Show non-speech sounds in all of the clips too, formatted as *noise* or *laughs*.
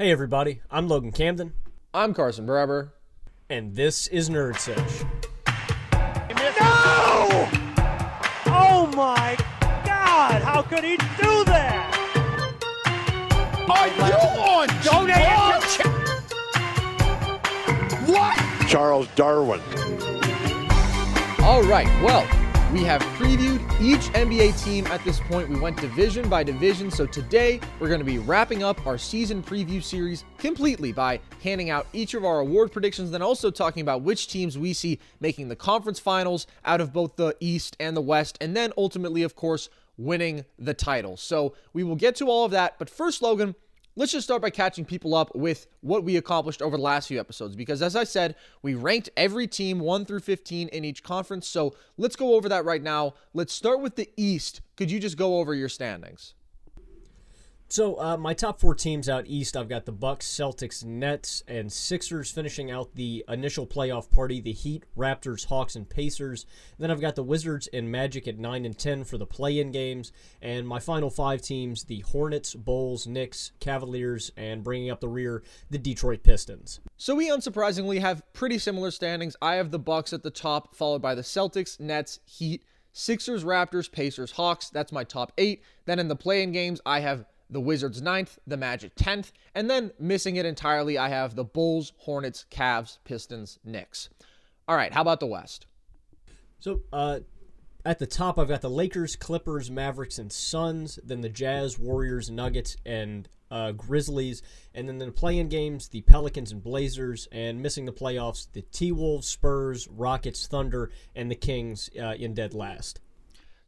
Hey everybody, I'm Logan Camden. I'm Carson Barber. And this is Nerd Sesh. No! Oh my god, how could he do that? Are you on Don't What? Charles Darwin. All right, well, we have previewed each NBA team at this point. We went division by division. So today we're going to be wrapping up our season preview series completely by handing out each of our award predictions, then also talking about which teams we see making the conference finals out of both the East and the West, and then ultimately, of course, winning the title. So we will get to all of that. But first, Logan, let's just start by catching people up with what we accomplished over the last few episodes. Because as I said, we ranked every team 1 through 15 in each conference. So let's go over that right now. Let's start with the East. Could you just go over your standings? So uh, my top four teams out east, I've got the Bucks, Celtics, Nets, and Sixers finishing out the initial playoff party. The Heat, Raptors, Hawks, and Pacers. Then I've got the Wizards and Magic at nine and ten for the play-in games. And my final five teams: the Hornets, Bulls, Knicks, Cavaliers, and bringing up the rear, the Detroit Pistons. So we unsurprisingly have pretty similar standings. I have the Bucks at the top, followed by the Celtics, Nets, Heat, Sixers, Raptors, Pacers, Hawks. That's my top eight. Then in the play-in games, I have the Wizards ninth, the Magic 10th, and then missing it entirely, I have the Bulls, Hornets, Cavs, Pistons, Knicks. All right, how about the West? So, uh, at the top, I've got the Lakers, Clippers, Mavericks, and Suns. Then the Jazz, Warriors, Nuggets, and uh, Grizzlies. And then the play-in games, the Pelicans and Blazers. And missing the playoffs, the T-Wolves, Spurs, Rockets, Thunder, and the Kings uh, in dead last.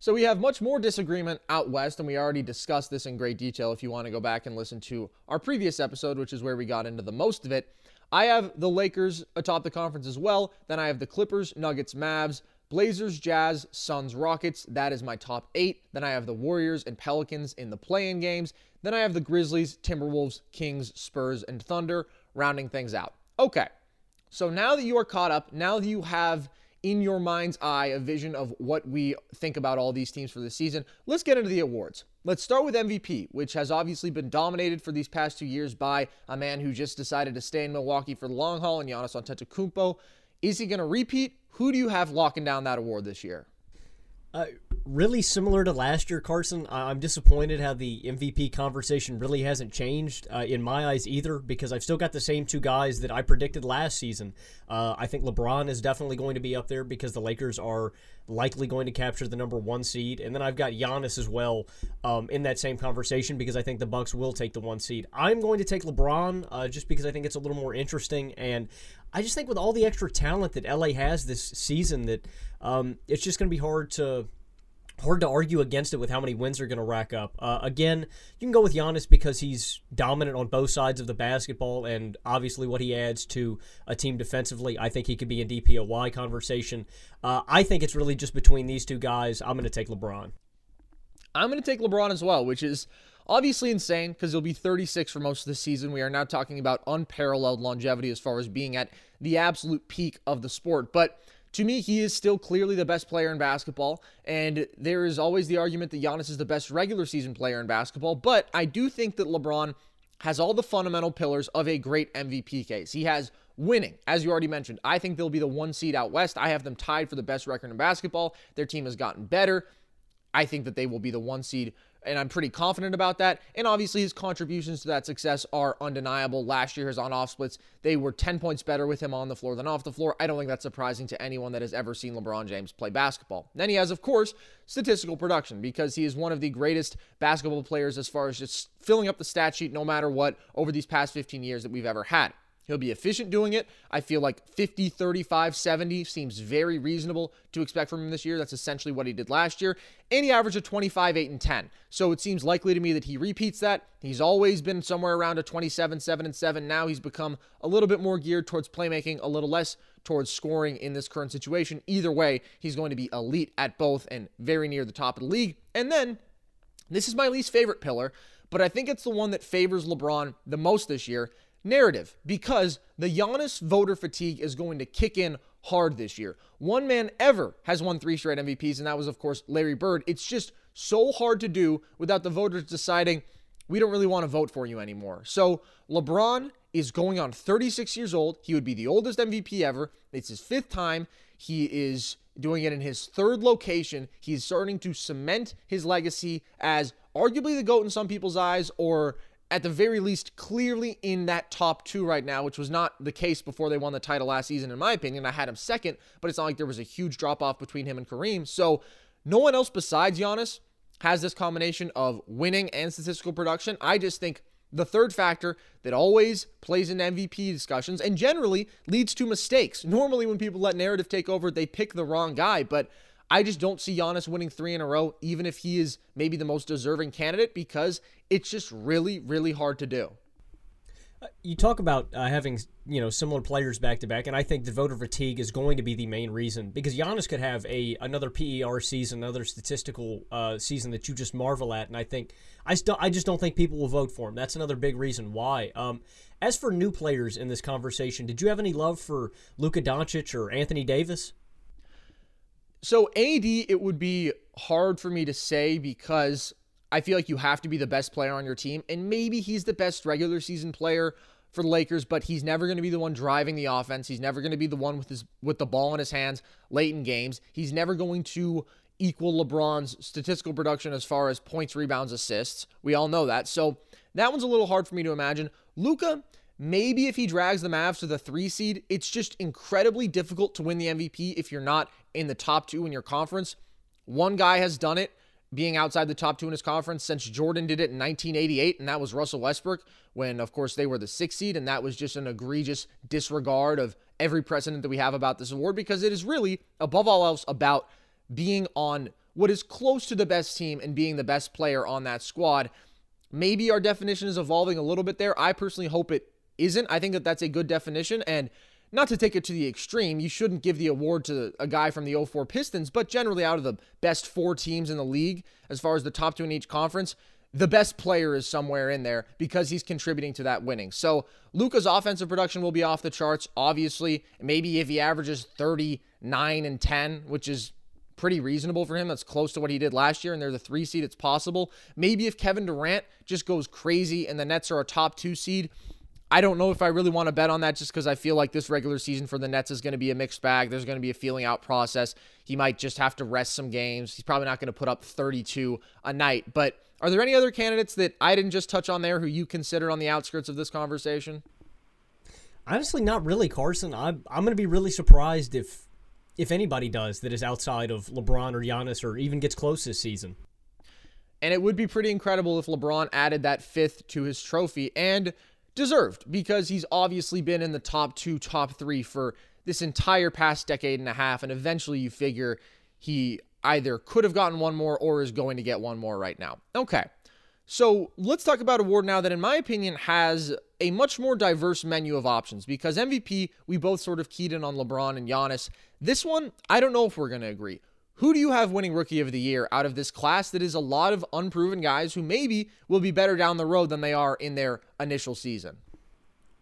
So we have much more disagreement out west, and we already discussed this in great detail if you want to go back and listen to our previous episode, which is where we got into the most of it. I have the Lakers atop the conference as well. Then I have the Clippers, Nuggets, Mavs, Blazers, Jazz, Suns, Rockets. That is my top eight. Then I have the Warriors and Pelicans in the play-in games. Then I have the Grizzlies, Timberwolves, Kings, Spurs, and Thunder rounding things out. Okay, so now that you are caught up, now that you have in your mind's eye a vision of what we think about all these teams for the season, let's get into the awards. Let's start with MVP, which has obviously been dominated for these past two years by a man who just decided to stay in Milwaukee for the long haul, and Giannis Antetokounmpo. Is he going to repeat? Who do you have locking down that award this year? Uh, really similar to last year, Carson. I'm disappointed how the MVP conversation really hasn't changed uh, in my eyes either, because I've still got the same two guys that I predicted last season. Uh, I think LeBron is definitely going to be up there because the Lakers are likely going to capture the number one seed, and then I've got Giannis as well um, in that same conversation because I think the Bucks will take the one seed. I'm going to take LeBron uh, just because I think it's a little more interesting, and I just think with all the extra talent that LA has this season, that um, it's just going to be hard to hard to argue against it with how many wins they're going to rack up. Uh, again, you can go with Giannis because he's dominant on both sides of the basketball, and obviously what he adds to a team defensively. I think he could be in DPOY conversation. Uh, I think it's really just between these two guys. I'm going to take LeBron. I'm going to take LeBron as well, which is obviously insane because he'll be 36 for most of the season. We are now talking about unparalleled longevity as far as being at the absolute peak of the sport. But to me, he is still clearly the best player in basketball. And there is always the argument that Giannis is the best regular season player in basketball. But I do think that LeBron has all the fundamental pillars of a great MVP case. He has winning, as you already mentioned. I think they'll be the one seed out west. I have them tied for the best record in basketball. Their team has gotten better. I think that they will be the one seed and I'm pretty confident about that. And obviously, his contributions to that success are undeniable. Last year, his on off splits, they were 10 points better with him on the floor than off the floor. I don't think that's surprising to anyone that has ever seen LeBron James play basketball. Then he has, of course, statistical production because he is one of the greatest basketball players as far as just filling up the stat sheet no matter what over these past 15 years that we've ever had. He'll be efficient doing it. I feel like 50, 35, 70 seems very reasonable to expect from him this year. That's essentially what he did last year. And he averaged a 25, 8, and 10. So it seems likely to me that he repeats that. He's always been somewhere around a 27, 7, and 7. Now he's become a little bit more geared towards playmaking, a little less towards scoring in this current situation. Either way, he's going to be elite at both and very near the top of the league. And then, this is my least favorite pillar, but I think it's the one that favors LeBron the most this year narrative because the Giannis voter fatigue is going to kick in hard this year. One man ever has won three straight MVPs, and that was, of course, Larry Bird. It's just so hard to do without the voters deciding we don't really want to vote for you anymore. So LeBron is going on 36 years old. He would be the oldest MVP ever. It's his fifth time. He is doing it in his third location. He's starting to cement his legacy as arguably the GOAT in some people's eyes, or at the very least, clearly in that top two right now, which was not the case before they won the title last season, in my opinion. I had him second, but it's not like there was a huge drop off between him and Kareem. So no one else besides Giannis has this combination of winning and statistical production. I just think the third factor that always plays in MVP discussions and generally leads to mistakes. Normally, when people let narrative take over, they pick the wrong guy, but I just don't see Giannis winning three in a row, even if he is maybe the most deserving candidate, because it's just really, really hard to do. Uh, you talk about uh, having you know similar players back to back, and I think the voter fatigue is going to be the main reason because Giannis could have a another PER season, another statistical uh, season that you just marvel at, and I think I still I just don't think people will vote for him. That's another big reason why. Um, as for new players in this conversation, did you have any love for Luka Doncic or Anthony Davis? So AD, it would be hard for me to say because I feel like you have to be the best player on your team, and maybe he's the best regular season player for the Lakers, but he's never going to be the one driving the offense. He's never going to be the one with his with the ball in his hands late in games. He's never going to equal LeBron's statistical production as far as points, rebounds, assists. We all know that. So that one's a little hard for me to imagine. Luka, maybe if he drags the Mavs to the three seed, it's just incredibly difficult to win the MVP if you're not in the top two in your conference. One guy has done it, being outside the top two in his conference since Jordan did it in 1988, and that was Russell Westbrook, when, of course, they were the sixth seed, and that was just an egregious disregard of every precedent that we have about this award because it is really, above all else, about being on what is close to the best team and being the best player on that squad. Maybe our definition is evolving a little bit there. I personally hope it isn't. I think that that's a good definition, and not to take it to the extreme, you shouldn't give the award to a guy from the 04 Pistons, but generally out of the best four teams in the league, as far as the top two in each conference, the best player is somewhere in there because he's contributing to that winning. So Luka's offensive production will be off the charts, obviously. Maybe if he averages 39 and 10, which is pretty reasonable for him. That's close to what he did last year, and they're the three seed. It's possible. Maybe if Kevin Durant just goes crazy and the Nets are a top two seed, I don't know if I really want to bet on that just because I feel like this regular season for the Nets is going to be a mixed bag. There's going to be a feeling out process. He might just have to rest some games. He's probably not going to put up 32 a night. But are there any other candidates that I didn't just touch on there who you consider on the outskirts of this conversation? Honestly, not really, Carson. I'm I'm going to be really surprised if if anybody does that is outside of LeBron or Giannis or even gets close this season. And it would be pretty incredible if LeBron added that fifth to his trophy. And deserved because he's obviously been in the top two, top three for this entire past decade and a half. And eventually you figure he either could have gotten one more or is going to get one more right now. Okay. So let's talk about a award now that, in my opinion, has a much more diverse menu of options because MVP, we both sort of keyed in on LeBron and Giannis. This one, I don't know if we're going to agree. Who do you have winning rookie of the year out of this class that is a lot of unproven guys who maybe will be better down the road than they are in their initial season?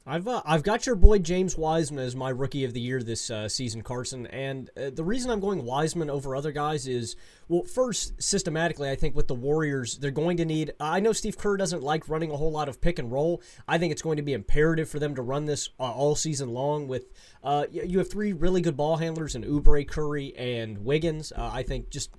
I've uh, I've got your boy James Wiseman as my rookie of the year this uh, season, Carson. And uh, the reason I'm going Wiseman over other guys is, well, first systematically, I think with the Warriors, they're going to need. I know Steve Kerr doesn't like running a whole lot of pick and roll. I think it's going to be imperative for them to run this uh, all season long. With uh, you have three really good ball handlers in Oubre, Curry, and Wiggins. Uh, I think just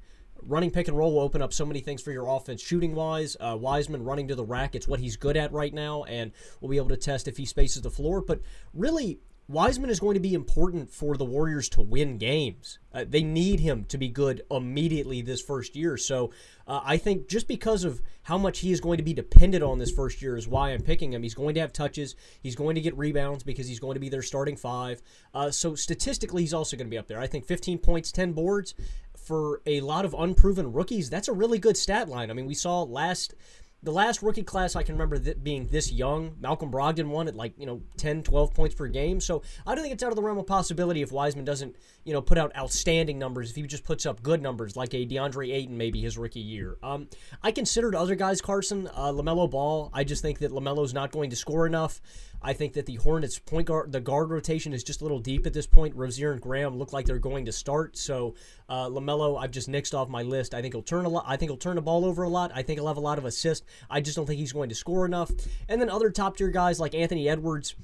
running pick and roll will open up so many things for your offense shooting wise. Uh, Wiseman running to the rack, it's what he's good at right now, and we'll be able to test if he spaces the floor. But really, Wiseman is going to be important for the Warriors to win games. Uh, they need him to be good immediately this first year. So uh, I think just because of how much he is going to be dependent on this first year is why I'm picking him. He's going to have touches. He's going to get rebounds because he's going to be their starting five. Uh, so statistically, he's also going to be up there. I think 15 points, 10 boards for a lot of unproven rookies, that's a really good stat line. I mean, we saw last the last rookie class I can remember th- being this young, Malcolm Brogdon won at like, you know, 10, 12 points per game. So I don't think it's out of the realm of possibility if Wiseman doesn't, you know, put out outstanding numbers, if he just puts up good numbers like a DeAndre Ayton maybe his rookie year. Um, I considered other guys, Carson, uh, LaMelo Ball. I just think that LaMelo's not going to score enough. I think that the Hornets point guard, the guard rotation is just a little deep at this point. Rozier and Graham look like they're going to start. So uh, Lamelo, I've just nixed off my list. I think he'll turn a lot. I think he'll turn the ball over a lot. I think he'll have a lot of assists. I just don't think he's going to score enough. And then other top tier guys like Anthony Edwards.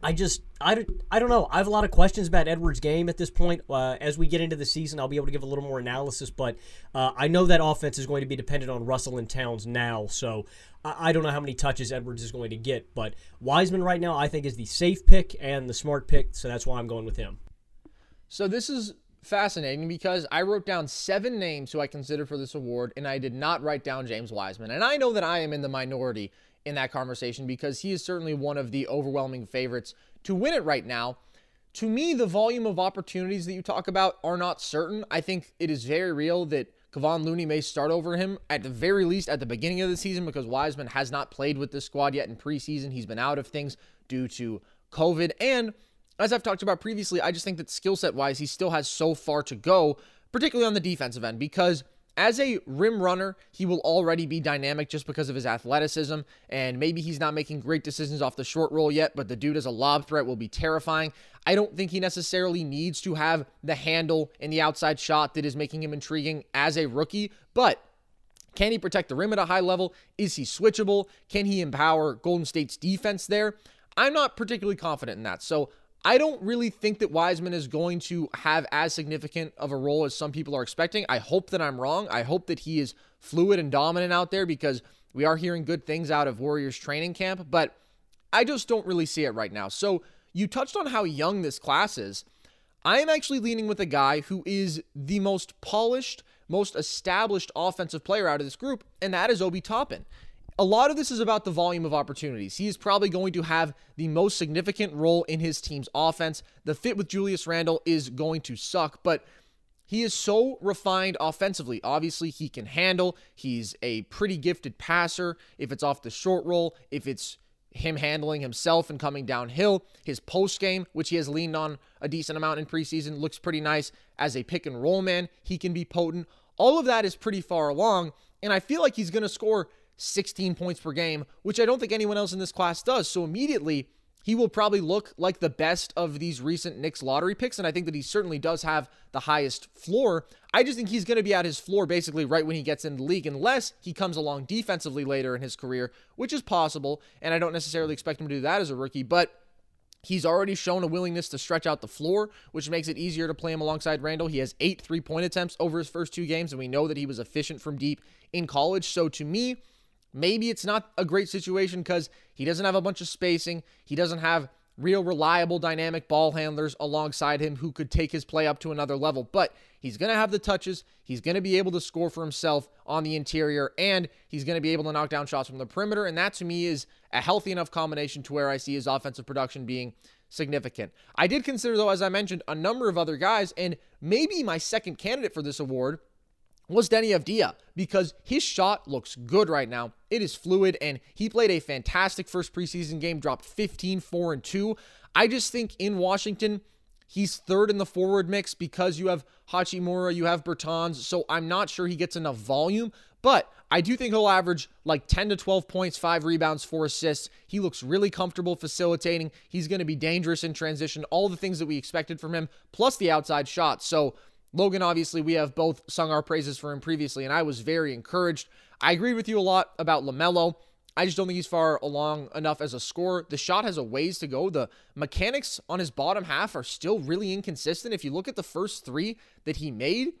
I just I, I don't know. I have a lot of questions about Edwards' game at this point. Uh, as we get into the season, I'll be able to give a little more analysis, but uh, I know that offense is going to be dependent on Russell and Towns now, so I, I don't know how many touches Edwards is going to get. But Wiseman right now, I think, is the safe pick and the smart pick, so that's why I'm going with him. So this is fascinating because I wrote down seven names who I consider for this award, and I did not write down James Wiseman. And I know that I am in the minority in that conversation because he is certainly one of the overwhelming favorites to win it right now. To me, the volume of opportunities that you talk about are not certain. I think it is very real that Kevon Looney may start over him at the very least at the beginning of the season because Wiseman has not played with this squad yet in preseason. He's been out of things due to COVID. And as I've talked about previously, I just think that skill set wise, he still has so far to go, particularly on the defensive end, because as a rim runner, he will already be dynamic just because of his athleticism. And maybe he's not making great decisions off the short roll yet, but the dude as a lob threat will be terrifying. I don't think he necessarily needs to have the handle and the outside shot that is making him intriguing as a rookie, but can he protect the rim at a high level? Is he switchable? Can he empower Golden State's defense there? I'm not particularly confident in that. So I don't really think that Wiseman is going to have as significant of a role as some people are expecting. I hope that I'm wrong. I hope that he is fluid and dominant out there because we are hearing good things out of Warriors training camp, but I just don't really see it right now. So you touched on how young this class is. I am actually leaning with a guy who is the most polished, most established offensive player out of this group, and that is Obi Toppin a lot of this is about the volume of opportunities. He is probably going to have the most significant role in his team's offense. The fit with Julius Randle is going to suck, but he is so refined offensively. Obviously, he can handle. He's a pretty gifted passer. If it's off the short roll, if it's him handling himself and coming downhill, his post game, which he has leaned on a decent amount in preseason, looks pretty nice. As a pick and roll man, he can be potent. All of that is pretty far along, and I feel like he's going to score 16 points per game, which I don't think anyone else in this class does. So immediately, he will probably look like the best of these recent Knicks lottery picks. And I think that he certainly does have the highest floor. I just think he's going to be at his floor basically right when he gets in the league, unless he comes along defensively later in his career, which is possible. And I don't necessarily expect him to do that as a rookie, but. He's already shown a willingness to stretch out the floor, which makes it easier to play him alongside Randle. He has eight three point attempts over his first two games, and we know that he was efficient from deep in college. So to me, Maybe it's not a great situation because he doesn't have a bunch of spacing. He doesn't have real reliable dynamic ball handlers alongside him who could take his play up to another level. But he's going to have the touches. He's going to be able to score for himself on the interior, and he's going to be able to knock down shots from the perimeter. And that to me is a healthy enough combination to where I see his offensive production being significant. I did consider, though, as I mentioned, a number of other guys, and maybe my second candidate for this award was Deni Avdija because his shot looks good right now. It is fluid, and he played a fantastic first preseason game, dropped 15, 4, and 2. I just think in Washington, He's third in the forward mix because you have Hachimura, you have Bertans, so I'm not sure he gets enough volume, but I do think he'll average like 10 to 12 points, five rebounds, four assists. He looks really comfortable facilitating. He's going to be dangerous in transition, all the things that we expected from him, plus the outside shot. So, Logan, obviously, we have both sung our praises for him previously, and I was very encouraged. I agree with you a lot about LaMelo. I just don't think he's far along enough as a scorer. The shot has a ways to go. The mechanics on his bottom half are still really inconsistent. If you look at the first three that he made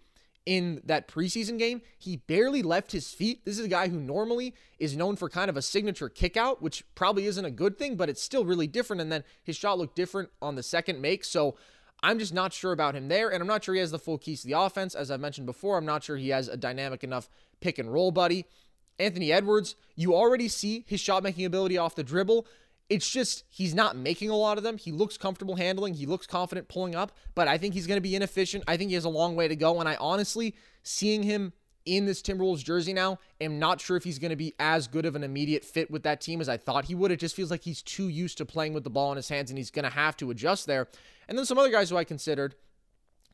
in that preseason game, he barely left his feet. This is a guy who normally is known for kind of a signature kick out, which probably isn't a good thing, but it's still really different. And then his shot looked different on the second make. So I'm just not sure about him there. And I'm not sure he has the full keys to the offense. As I've mentioned before, I'm not sure he has a dynamic enough pick and roll buddy. Anthony Edwards, you already see his shot making ability off the dribble. It's just he's not making a lot of them. He looks comfortable handling, he looks confident pulling up, but I think he's going to be inefficient. I think he has a long way to go. And I honestly, seeing him in this Timberwolves jersey now, am not sure if he's going to be as good of an immediate fit with that team as I thought he would. It just feels like he's too used to playing with the ball in his hands and he's going to have to adjust there. And then some other guys who I considered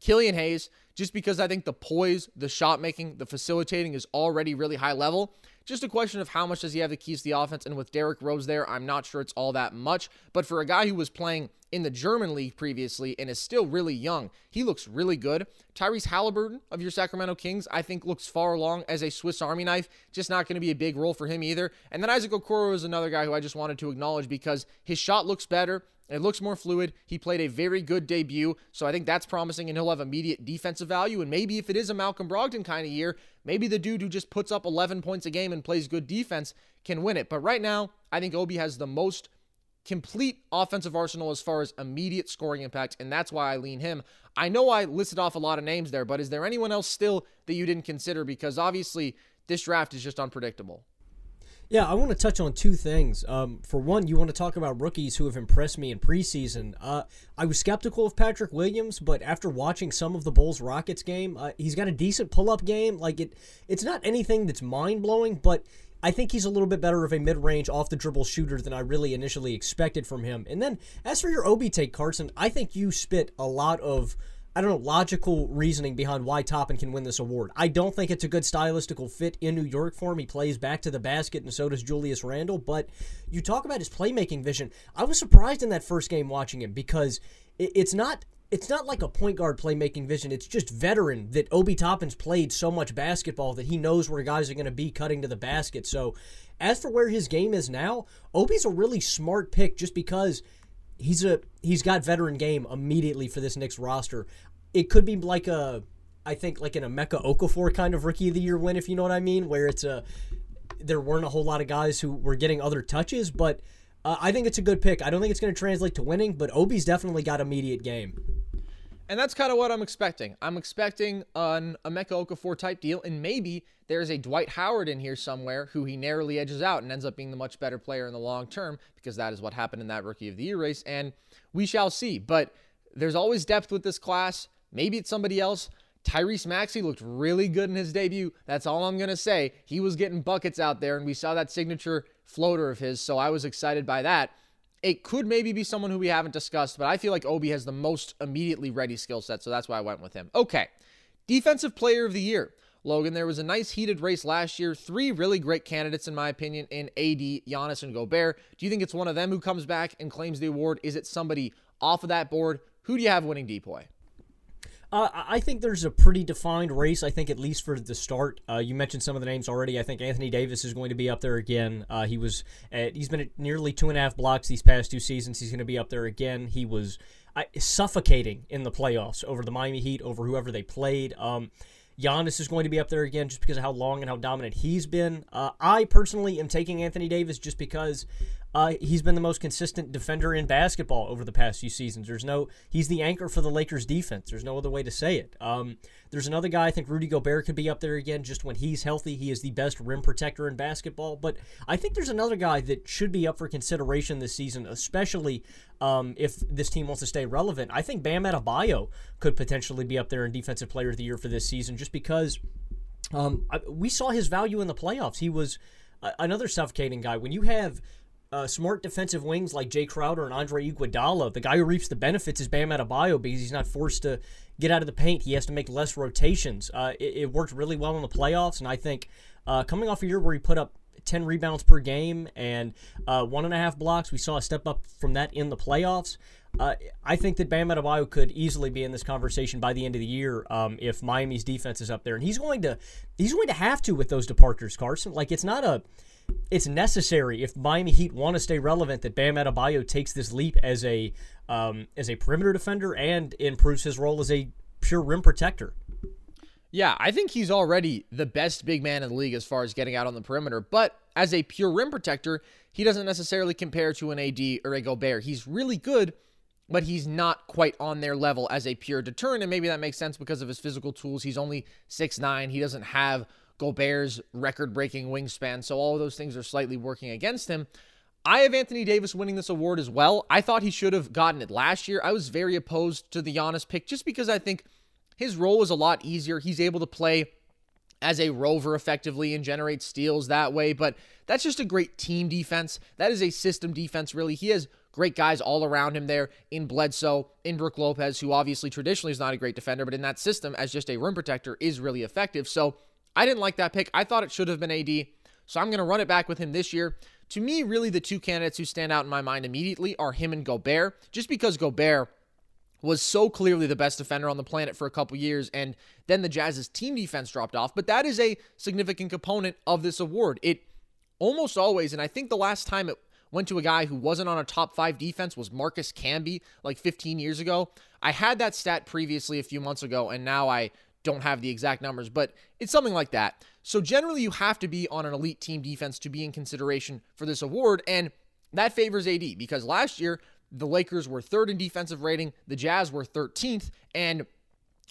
Killian Hayes, just because I think the poise, the shot making, the facilitating is already really high level. Just a question of how much does he have the keys to the offense. And with Derrick Rose there, I'm not sure it's all that much. But for a guy who was playing in the German league previously and is still really young, he looks really good. Tyrese Halliburton of your Sacramento Kings, I think, looks far along as a Swiss Army knife. Just not going to be a big role for him either. And then Isaac Okoro is another guy who I just wanted to acknowledge because his shot looks better. It looks more fluid. He played a very good debut, so I think that's promising, and he'll have immediate defensive value. And maybe if it is a Malcolm Brogdon kind of year, maybe the dude who just puts up 11 points a game and plays good defense can win it. But right now, I think Obi has the most complete offensive arsenal as far as immediate scoring impact, and that's why I lean him. I know I listed off a lot of names there, but is there anyone else still that you didn't consider? Because obviously, this draft is just unpredictable. Yeah, I want to touch on two things. Um, for one, you want to talk about rookies who have impressed me in preseason. Uh, I was skeptical of Patrick Williams, but after watching some of the Bulls Rockets game, uh, he's got a decent pull up game. Like it, it's not anything that's mind blowing, but I think he's a little bit better of a mid range off the dribble shooter than I really initially expected from him. And then as for your Obi take, Carson, I think you spit a lot of I don't know, logical reasoning behind why Toppin can win this award. I don't think it's a good stylistical fit in New York for him. He plays back to the basket, and so does Julius Randle. But you talk about his playmaking vision. I was surprised in that first game watching him because it's not it's not like a point guard playmaking vision. It's just veteran that Obi Toppin's played so much basketball that he knows where guys are going to be cutting to the basket. So, as for where his game is now, Obi's a really smart pick just because he's a he's got veteran game immediately for this Knicks roster. It could be like a I think like an Emeka Okafor kind of rookie of the year win, if you know what I mean, where it's a there weren't a whole lot of guys who were getting other touches, but uh, I think it's a good pick. I don't think it's going to translate to winning, but Obi's definitely got immediate game. And that's kind of what I'm expecting. I'm expecting an Emeka Okafor type deal, and maybe there's a Dwight Howard in here somewhere who he narrowly edges out and ends up being the much better player in the long term because that is what happened in that Rookie of the Year race, and we shall see. But there's always depth with this class. Maybe it's somebody else. Tyrese Maxey looked really good in his debut. That's all I'm going to say. He was getting buckets out there, and we saw that signature floater of his, so I was excited by that. It could maybe be someone who we haven't discussed, but I feel like Obi has the most immediately ready skill set, so that's why I went with him. Okay. Defensive player of the year. Logan, there was a nice heated race last year. Three really great candidates, in my opinion, in AD, Giannis, and Gobert. Do you think it's one of them who comes back and claims the award? Is it somebody off of that board? Who do you have winning DPOY? Uh, I think there's a pretty defined race. I think at least for the start. Uh, you mentioned some of the names already. I think Anthony Davis is going to be up there again. Uh, he was at, he's been at nearly two and a half blocks these past two seasons. He's going to be up there again. He was suffocating in the playoffs over the Miami Heat, over whoever they played. Um, Giannis is going to be up there again just because of how long and how dominant he's been. Uh, I personally am taking Anthony Davis just because uh, he's been the most consistent defender in basketball over the past few seasons. There's no, he's the anchor for the Lakers defense. There's no other way to say it. Um, there's another guy, I think Rudy Gobert could be up there again just when he's healthy. He is the best rim protector in basketball. But I think there's another guy that should be up for consideration this season, especially um, if this team wants to stay relevant. I think Bam Adebayo could potentially be up there in Defensive Player of the Year for this season just because um, we saw his value in the playoffs. He was another suffocating guy. When you have uh, smart defensive wings like Jay Crowder and Andre Iguodala, the guy who reaps the benefits is Bam Adebayo because he's not forced to get out of the paint. He has to make less rotations. Uh, it, it, worked really well in the playoffs, and I think uh, coming off a year where he put up 10 rebounds per game and uh, one and a half blocks, we saw a step up from that in the playoffs. Uh, I think that Bam Adebayo could easily be in this conversation by the end of the year um, if Miami's defense is up there, and he's going to he's going to have to with those departures, Carson. Like it's not a it's necessary if Miami Heat want to stay relevant that Bam Adebayo takes this leap as a um, as a perimeter defender and improves his role as a pure rim protector. Yeah, I think he's already the best big man in the league as far as getting out on the perimeter. But as a pure rim protector, he doesn't necessarily compare to an AD or a Gobert. He's really good, but he's not quite on their level as a pure deterrent. And maybe that makes sense because of his physical tools. He's only six nine. He doesn't have Gobert's record breaking wingspan. So all those things are slightly working against him. I have Anthony Davis winning this award as well. I thought he should have gotten it last year. I was very opposed to the Giannis pick just because I think his role is a lot easier. He's able to play as a rover effectively and generate steals that way, but that's just a great team defense. That is a system defense, really. He has great guys all around him there in Bledsoe, in Brook Lopez, who obviously traditionally is not a great defender, but in that system, as just a rim protector, is really effective. So I didn't like that pick. I thought it should have been AD. So I'm going to run it back with him this year. To me, really, the two candidates who stand out in my mind immediately are him and Gobert, just because Gobert was so clearly the best defender on the planet for a couple years, and then the Jazz's team defense dropped off. But that is a significant component of this award. It almost always, and I think the last time it went to a guy who wasn't on a top five defense was Marcus Camby like 15 years ago. I had that stat previously a few months ago, and now I don't have the exact numbers, but it's something like that. So generally, you have to be on an elite team defense to be in consideration for this award, and that favors AD because last year the Lakers were third in defensive rating, the Jazz were 13th, and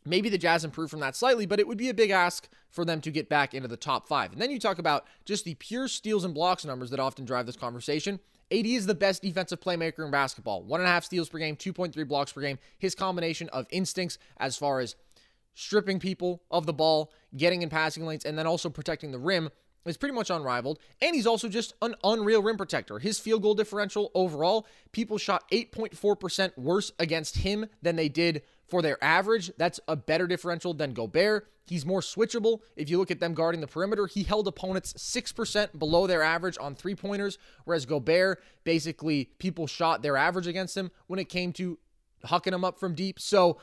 maybe the Jazz improved from that slightly, but it would be a big ask for them to get back into the top five. And then you talk about just the pure steals and blocks numbers that often drive this conversation. AD is the best defensive playmaker in basketball. One and a half steals per game, 2.3 blocks per game. His combination of instincts as far as stripping people of the ball, getting in passing lanes, and then also protecting the rim is pretty much unrivaled. And he's also just an unreal rim protector. His field goal differential overall, people shot 8.4% worse against him than they did for their average. That's a better differential than Gobert. He's more switchable. If you look at them guarding the perimeter, he held opponents 6% below their average on three pointers, whereas Gobert, basically, people shot their average against him when it came to hucking him up from deep. So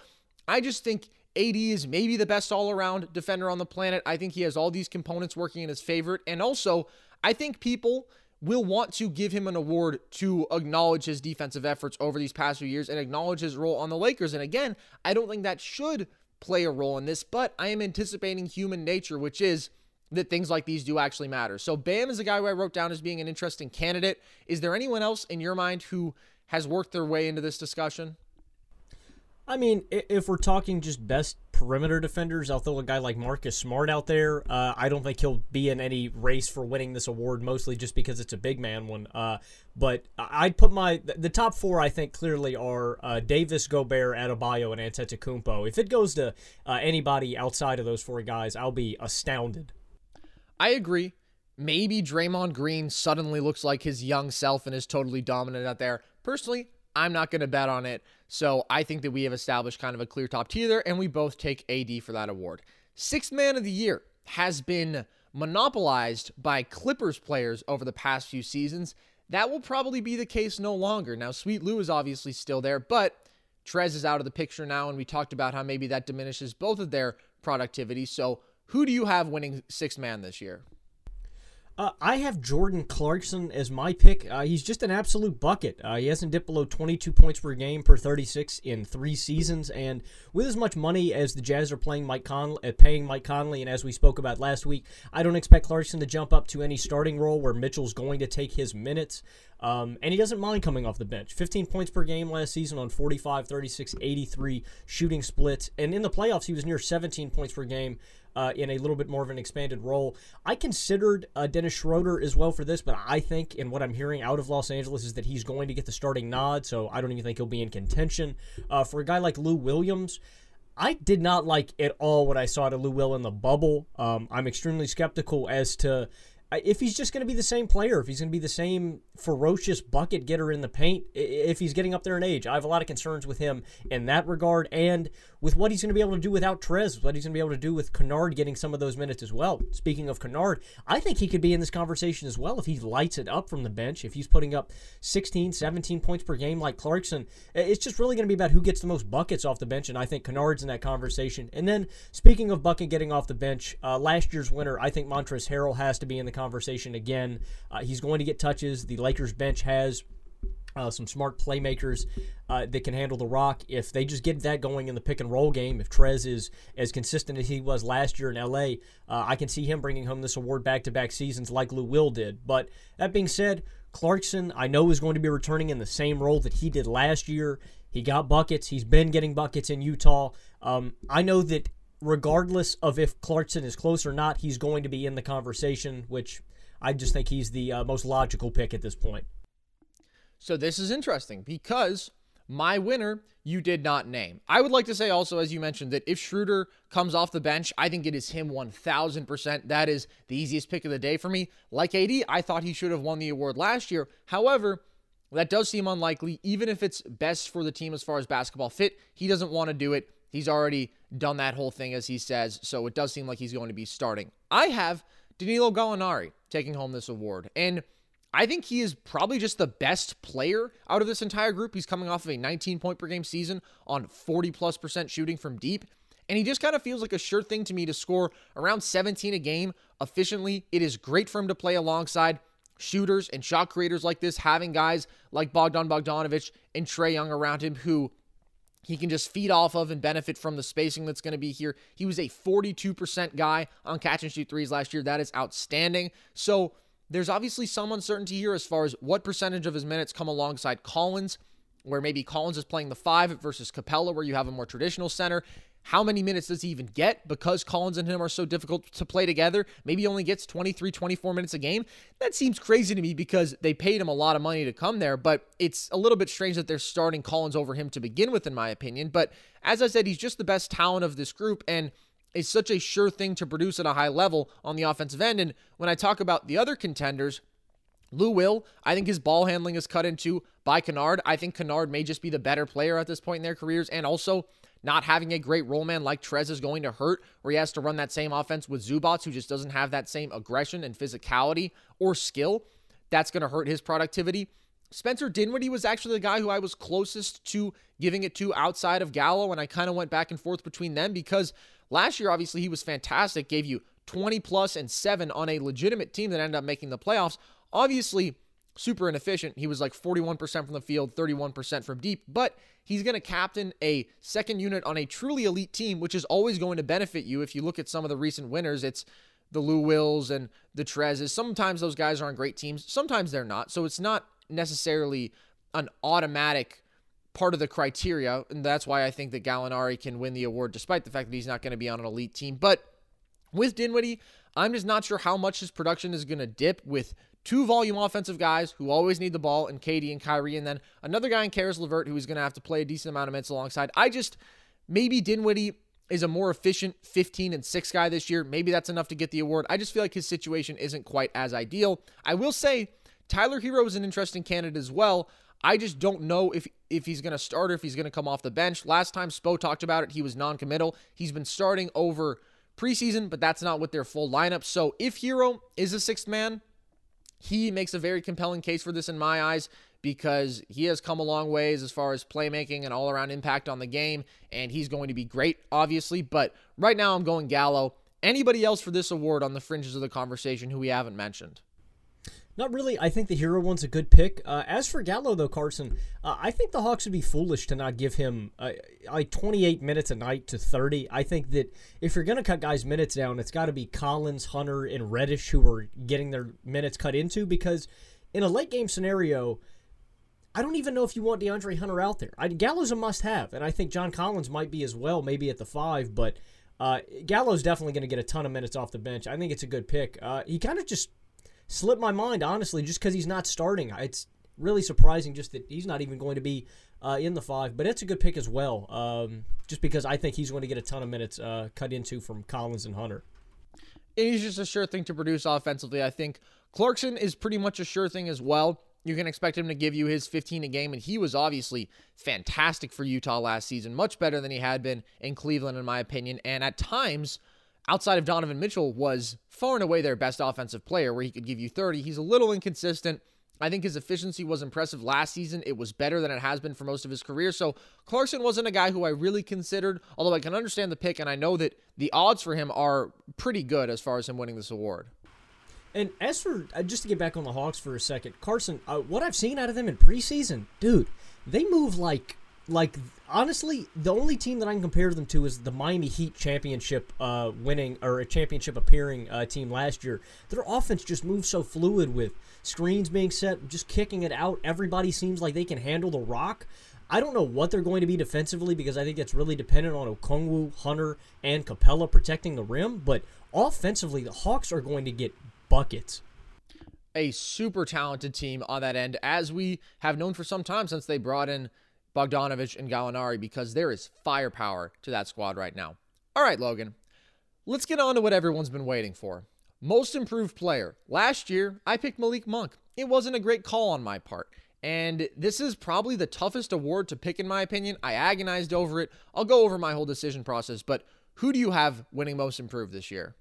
I just think AD is maybe the best all around defender on the planet. I think he has all these components working in his favor. And also, I think people will want to give him an award to acknowledge his defensive efforts over these past few years and acknowledge his role on the Lakers. And again, I don't think that should play a role in this, but I am anticipating human nature, which is that things like these do actually matter. So Bam is a guy who I wrote down as being an interesting candidate. Is there anyone else in your mind who has worked their way into this discussion? I mean, if we're talking just best perimeter defenders, I'll throw a guy like Marcus Smart out there. Uh, I don't think he'll be in any race for winning this award, mostly just because it's a big man one. Uh, but I'd put my the top four. I think clearly are uh, Davis, Gobert, Adebayo, and Antetokounmpo. If it goes to uh, anybody outside of those four guys, I'll be astounded. I agree. Maybe Draymond Green suddenly looks like his young self and is totally dominant out there. Personally, I'm not going to bet on it. So I think that we have established kind of a clear top tier and we both take AD for that award. Sixth man of the year has been monopolized by Clippers players over the past few seasons. That will probably be the case no longer. Now, Sweet Lou is obviously still there, but Trez is out of the picture now, and we talked about how maybe that diminishes both of their productivity. So, who do you have winning sixth man this year? Uh, I have Jordan Clarkson as my pick. Uh, he's just an absolute bucket. Uh, he hasn't dipped below 22 points per game per 36 in three seasons, and with as much money as the Jazz are playing Mike Conley, uh, paying Mike Conley, and as we spoke about last week, I don't expect Clarkson to jump up to any starting role where Mitchell's going to take his minutes. Um, and he doesn't mind coming off the bench. 15 points per game last season on 45, 36, 83 shooting splits. And in the playoffs, he was near 17 points per game uh, in a little bit more of an expanded role. I considered uh, Dennis Schroeder as well for this, but I think, and what I'm hearing out of Los Angeles, is that he's going to get the starting nod, so I don't even think he'll be in contention. Uh, for a guy like Lou Williams, I did not like at all what I saw to Lou Will in the bubble. Um, I'm extremely skeptical as to if he's just going to be the same player, if he's going to be the same ferocious bucket getter in the paint, if he's getting up there in age, I have a lot of concerns with him in that regard and with what he's going to be able to do without Trez, what he's going to be able to do with Kennard getting some of those minutes as well. Speaking of Kennard, I think he could be in this conversation as well if he lights it up from the bench, if he's putting up 16, 17 points per game like Clarkson. It's just really going to be about who gets the most buckets off the bench, and I think Kennard's in that conversation. And then, speaking of bucket getting off the bench, uh, last year's winner, I think Montrezl Harrell has to be in the conversation again. Uh, he's going to get touches. The Lakers bench has uh, some smart playmakers uh, that can handle the rock. If they just get that going in the pick and roll game, if Trez is as consistent as he was last year in LA, uh, I can see him bringing home this award back to back seasons like Lou Will did. But that being said, Clarkson, I know, is going to be returning in the same role that he did last year. He got buckets. He's been getting buckets in Utah. Um, I know that regardless of if Clarkson is close or not, he's going to be in the conversation, which I just think he's the uh, most logical pick at this point. So this is interesting because my winner you did not name. I would like to say also, as you mentioned, that if Schroeder comes off the bench, I think it is him 1000%. That is the easiest pick of the day for me. Like AD, I thought he should have won the award last year. However, that does seem unlikely, even if it's best for the team as far as basketball fit. He doesn't want to do it. He's already done that whole thing, as he says, so it does seem like he's going to be starting. I have Danilo Gallinari taking home this award, and I think he is probably just the best player out of this entire group. He's coming off of a 19 point per game season on 40 plus percent shooting from deep. And he just kind of feels like a sure thing to me to score around 17 a game efficiently. It is great for him to play alongside shooters and shot creators like this, having guys like Bogdan Bogdanovic and Trey Young around him who he can just feed off of and benefit from the spacing that's going to be here. He was a 42% guy on catch and shoot threes last year. That is outstanding. So there's obviously some uncertainty here as far as what percentage of his minutes come alongside Collins, where maybe Collins is playing the five versus Capela, where you have a more traditional center. How many minutes does he even get because Collins and him are so difficult to play together? Maybe he only gets 23, 24 minutes a game. That seems crazy to me because they paid him a lot of money to come there, but it's a little bit strange that they're starting Collins over him to begin with, in my opinion. But as I said, he's just the best talent of this group and is such a sure thing to produce at a high level on the offensive end. And when I talk about the other contenders, Lou Will, I think his ball handling is cut into by Kennard. I think Kennard may just be the better player at this point in their careers. And also, not having a great role man like Trez is going to hurt, where he has to run that same offense with Zubac, who just doesn't have that same aggression and physicality or skill. That's going to hurt his productivity. Spencer Dinwiddie was actually the guy who I was closest to giving it to outside of Gallo, and I kind of went back and forth between them because last year, obviously, he was fantastic, gave you 20 plus and seven on a legitimate team that ended up making the playoffs. Obviously, super inefficient. He was like 41% from the field, 31% from deep, but he's going to captain a second unit on a truly elite team, which is always going to benefit you. If you look at some of the recent winners, it's the Lou Wills and the Trezes. Sometimes those guys are on great teams, sometimes they're not. So it's not necessarily an automatic part of the criteria, and that's why I think that Gallinari can win the award despite the fact that he's not going to be on an elite team. But with Dinwiddie, I'm just not sure how much his production is going to dip with two volume offensive guys who always need the ball, and KD and Kyrie, and then another guy in Caris LeVert who is going to have to play a decent amount of minutes alongside. I just maybe Dinwiddie is a more efficient 15 and 6 guy this year. Maybe that's enough to get the award. I just feel like his situation isn't quite as ideal. I will say Tyler Herro is an interesting candidate as well. I just don't know if if he's going to start or if he's going to come off the bench. Last time Spo talked about it, he was non-committal. He's been starting over preseason, but that's not with their full lineup. So if Hero is a sixth man, he makes a very compelling case for this in my eyes because he has come a long ways as far as playmaking and all around impact on the game, and he's going to be great, obviously. But right now, I'm going Gallo. Anybody else for this award on the fringes of the conversation who we haven't mentioned? Not really. I think the Herro one's a good pick. Uh, as for Gallo, though, Carson, uh, I think the Hawks would be foolish to not give him uh, like 28 minutes a night to 30. I think that if you're going to cut guys' minutes down, it's got to be Collins, Hunter, and Reddish who are getting their minutes cut into because in a late game scenario, I don't even know if you want DeAndre Hunter out there. I, Gallo's a must have, and I think John Collins might be as well, maybe at the five, but. Uh, Gallo's definitely going to get a ton of minutes off the bench. I think it's a good pick. Uh, he kind of just slipped my mind, honestly, just because he's not starting. It's really surprising just that he's not even going to be uh, in the five, but it's a good pick as well, um, just because I think he's going to get a ton of minutes uh, cut into from Collins and Hunter. he's just a sure thing to produce offensively. I think Clarkson is pretty much a sure thing as well. You can expect him to give you his 15 a game, and he was obviously fantastic for Utah last season, much better than he had been in Cleveland, in my opinion. And at times, outside of Donovan Mitchell, was far and away their best offensive player, where he could give you 30. He's a little inconsistent. I think his efficiency was impressive last season. It was better than it has been for most of his career. So Clarkson wasn't a guy who I really considered, although I can understand the pick, and I know that the odds for him are pretty good as far as him winning this award. And as for uh, just to get back on the Hawks for a second, Carson, uh, what I've seen out of them in preseason, dude, they move like like honestly, the only team that I can compare them to is the Miami Heat championship uh, winning or a championship appearing uh, team last year. Their offense just moves so fluid with screens being set, just kicking it out. Everybody seems like they can handle the rock. I don't know what they're going to be defensively because I think that's really dependent on Okongwu, Hunter, and Capela protecting the rim. But offensively, the Hawks are going to get buckets a super talented team on that end, as we have known for some time since they brought in Bogdanovich and Gallinari, because there is firepower to that squad right now. All right, Logan, let's get on to what everyone's been waiting for. Most improved player. Last year, I picked Malik Monk. It wasn't a great call on my part. And this is probably the toughest award to pick, in my opinion. I agonized over it. I'll go over my whole decision process, but who do you have winning most improved this year?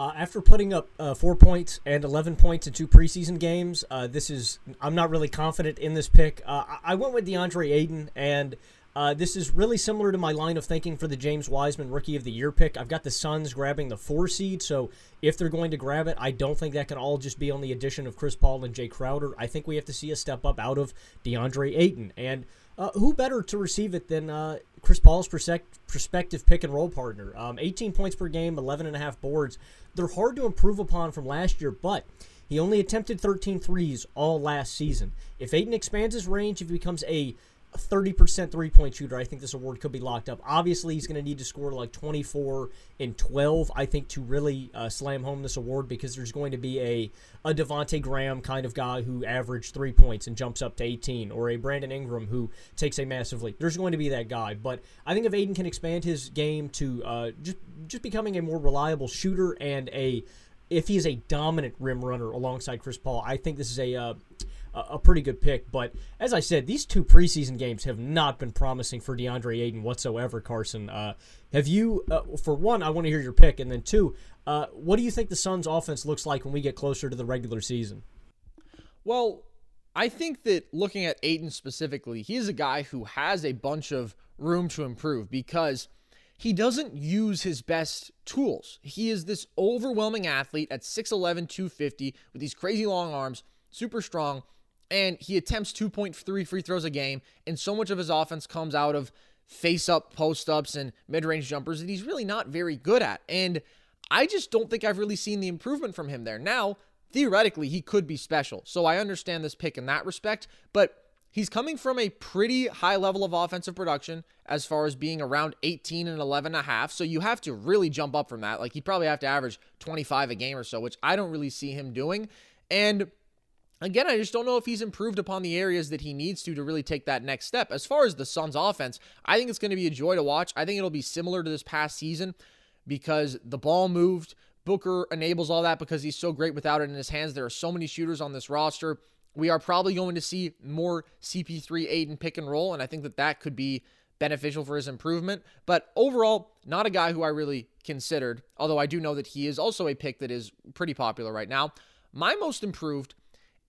Uh, after putting up uh, four points and 11 points in two preseason games, uh, this is I'm not really confident in this pick. Uh, I went with DeAndre Ayton, and uh, this is really similar to my line of thinking for the James Wiseman Rookie of the Year pick. I've got the Suns grabbing the four seed, so if they're going to grab it, I don't think that can all just be on the addition of Chris Paul and Jay Crowder. I think we have to see a step up out of DeAndre Ayton, and uh, who better to receive it than Chris Paul's prospective pick and roll partner? Um, 18 points per game, 11 and a half boards. They're hard to improve upon from last year, but he only attempted 13 threes all last season. If Ayton expands his range, if he becomes a 30% three point shooter, I think this award could be locked up. Obviously, he's going to need to score like 24 and 12, I think, to really uh, slam home this award because there's going to be a, a Devonte Graham kind of guy who averaged three points and jumps up to 18, or a Brandon Ingram who takes a massive leap. There's going to be that guy. But I think if Ayton can expand his game to uh, just, just becoming a more reliable shooter and a if he is a dominant rim runner alongside Chris Paul, I think this is a uh, a pretty good pick. But as I said, these two preseason games have not been promising for DeAndre Ayton whatsoever. Carson, uh, have you? Uh, for one, I want to hear your pick, and then two, uh, what do you think the Suns' offense looks like when we get closer to the regular season? Well, I think that looking at Ayton specifically, he is a guy who has a bunch of room to improve because he doesn't use his best tools. He is this overwhelming athlete at 6'11, 250 with these crazy long arms, super strong, and he attempts 2.3 free throws a game, and so much of his offense comes out of face up post ups and mid range jumpers that he's really not very good at. And I just don't think I've really seen the improvement from him there. Now, theoretically, he could be special. So I understand this pick in that respect, but he's coming from a pretty high level of offensive production as far as being around 18 and 11 and a half. So you have to really jump up from that. Like he'd probably have to average 25 a game or so, which I don't really see him doing. And Again, I just don't know if he's improved upon the areas that he needs to to really take that next step. As far as the Suns offense, I think it's going to be a joy to watch. I think it'll be similar to this past season because the ball moved. Booker enables all that because he's so great without it in his hands. There are so many shooters on this roster. We are probably going to see more CP3 Ayton pick and roll, and I think that that could be beneficial for his improvement. But overall, not a guy who I really considered, although I do know that he is also a pick that is pretty popular right now. My most improved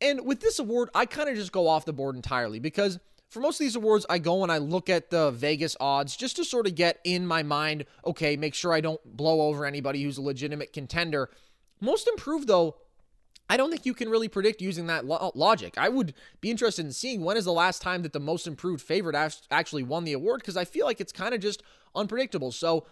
and with this award, I kind of just go off the board entirely because for most of these awards, I go and I look at the Vegas odds just to sort of get in my mind, okay, make sure I don't blow over anybody who's a legitimate contender. Most improved, though, I don't think you can really predict using that lo- logic. I would be interested in seeing when is the last time that the most improved favorite actually won the award because I feel like it's kind of just unpredictable. So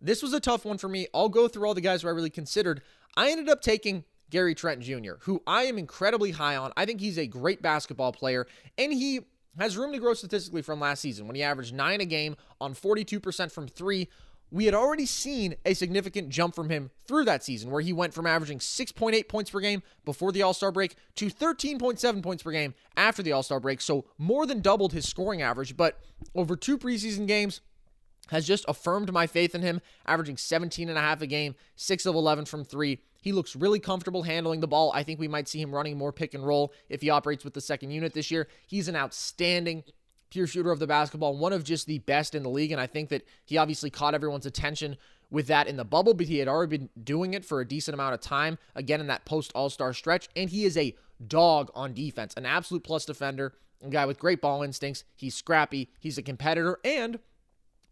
this was a tough one for me. I'll go through all the guys who I really considered. I ended up taking Gary Trent Jr., who I am incredibly high on. I think he's a great basketball player, and he has room to grow statistically from last season when he averaged nine a game on 42% from three. We had already seen a significant jump from him through that season, where he went from averaging 6.8 points per game before the All Star break to 13.7 points per game after the All Star break. So more than doubled his scoring average. But over two preseason games, has just affirmed my faith in him, averaging 17 and a half a game, 6 of 11 from 3. He looks really comfortable handling the ball. I think we might see him running more pick and roll if he operates with the second unit this year. He's an outstanding pure shooter of the basketball, one of just the best in the league. And I think that he obviously caught everyone's attention with that in the bubble, but he had already been doing it for a decent amount of time, again, in that post All Star stretch. And he is a dog on defense, an absolute plus defender, a guy with great ball instincts. He's scrappy, he's a competitor, and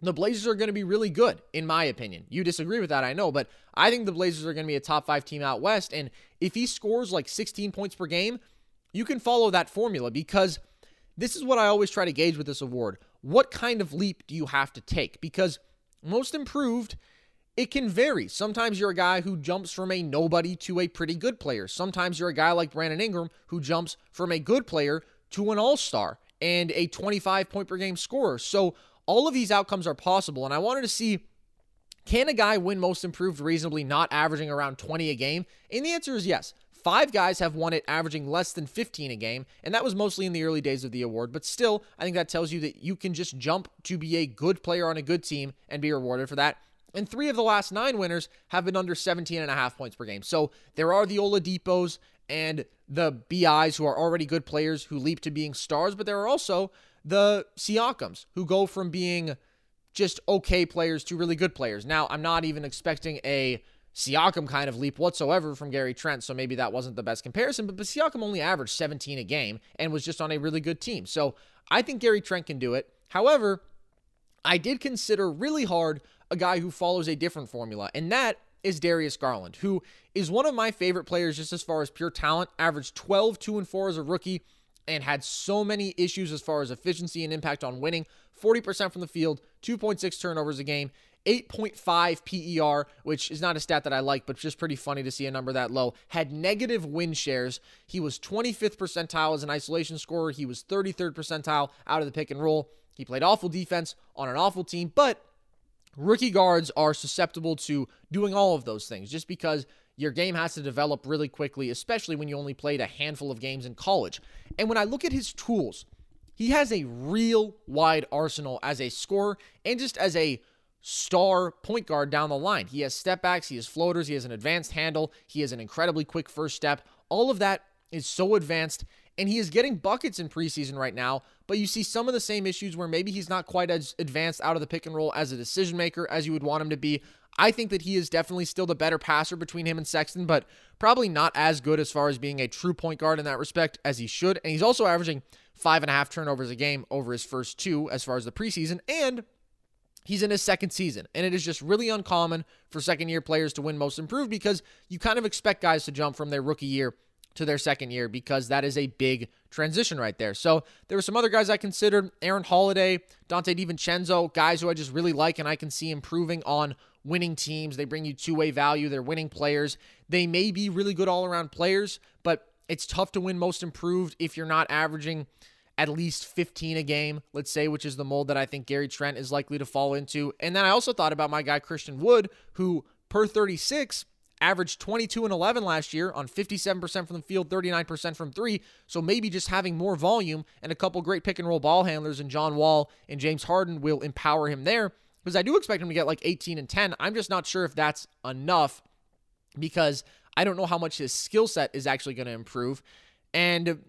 the Blazers are going to be really good, in my opinion. You disagree with that, I know, but I think the Blazers are going to be a top five team out west. And if he scores like 16 points per game, you can follow that formula because this is what I always try to gauge with this award. What kind of leap do you have to take? Because most improved, it can vary. Sometimes you're a guy who jumps from a nobody to a pretty good player. Sometimes you're a guy like Brandon Ingram who jumps from a good player to an all star and a 25 point per game scorer. So all of these outcomes are possible. And I wanted to see can a guy win most improved reasonably, not averaging around 20 a game? And the answer is yes. Five guys have won it averaging less than 15 a game, and that was mostly in the early days of the award. But still, I think that tells you that you can just jump to be a good player on a good team and be rewarded for that. And three of the last nine winners have been under 17 and a half points per game. So there are the Oladipos and the BIs who are already good players who leap to being stars, but there are also the Siakams who go from being just okay players to really good players. Now, I'm not even expecting a Siakam kind of leap whatsoever from Gary Trent, so maybe that wasn't the best comparison, but, but Siakam only averaged 17 a game and was just on a really good team. So I think Gary Trent can do it. However, I did consider really hard a guy who follows a different formula, and that is Darius Garland, who is one of my favorite players just as far as pure talent, averaged 12, 2, and 4 as a rookie, and had so many issues as far as efficiency and impact on winning 40% from the field, 2.6 turnovers a game. 8.5 PER, which is not a stat that I like, but just pretty funny to see a number that low. Had negative win shares. He was 25th percentile as an isolation scorer. He was 33rd percentile out of the pick and roll. He played awful defense on an awful team, but rookie guards are susceptible to doing all of those things just because your game has to develop really quickly, especially when you only played a handful of games in college. And when I look at his tools, he has a real wide arsenal as a scorer and just as a star point guard down the line. He has step backs, he has floaters, he has an advanced handle, he has an incredibly quick first step. All of that is so advanced, and he is getting buckets in preseason right now. But you see some of the same issues where maybe he's not quite as advanced out of the pick and roll as a decision maker as you would want him to be. I think that he is definitely still the better passer between him and Sexton, but probably not as good as far as being a true point guard in that respect as he should. And he's also averaging five and a half turnovers a game over his first two as far as the preseason. And he's in his second season. And it is just really uncommon for second year players to win most improved because you kind of expect guys to jump from their rookie year to their second year because that is a big transition right there. So there were some other guys I considered Aaron Holiday, Donte DiVincenzo, guys who I just really like and I can see improving on winning teams. They bring you two way value, they're winning players. They may be really good all around players, but it's tough to win most improved if you're not averaging at least 15 a game, let's say, which is the mold that I think Gary Trent is likely to fall into. And then I also thought about my guy Christian Wood, who per 36 averaged 22 and 11 last year on 57% from the field, 39% from three. So maybe just having more volume and a couple great pick and roll ball handlers and John Wall and James Harden will empower him there. Because I do expect him to get like 18 and 10. I'm just not sure if that's enough because I don't know how much his skill set is actually going to improve. And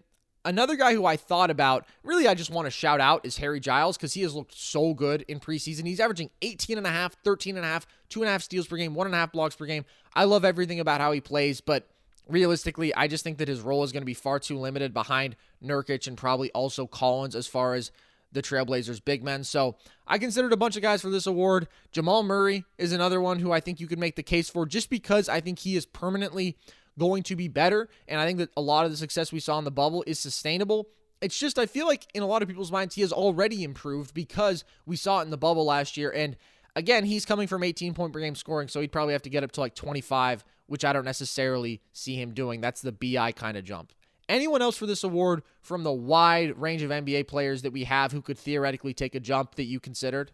Another guy who I thought about, really I just want to shout out is Harry Giles because he has looked so good in preseason. He's averaging 18 and a half, 13 and a half, two and a half steals per game, one and a half blocks per game. I love everything about how he plays, but realistically, I just think that his role is going to be far too limited behind Nurkic and probably also Collins as far as the Trailblazers big men. So I considered a bunch of guys for this award. Jamal Murray is another one who I think you could make the case for just because I think he is permanently going to be better. And I think that a lot of the success we saw in the bubble is sustainable. It's just, I feel like in a lot of people's minds, he has already improved because we saw it in the bubble last year. And again, he's coming from 18 point per game scoring, so he'd probably have to get up to like 25, which I don't necessarily see him doing. That's the BI kind of jump. Anyone else for this award from the wide range of NBA players that we have who could theoretically take a jump that you considered?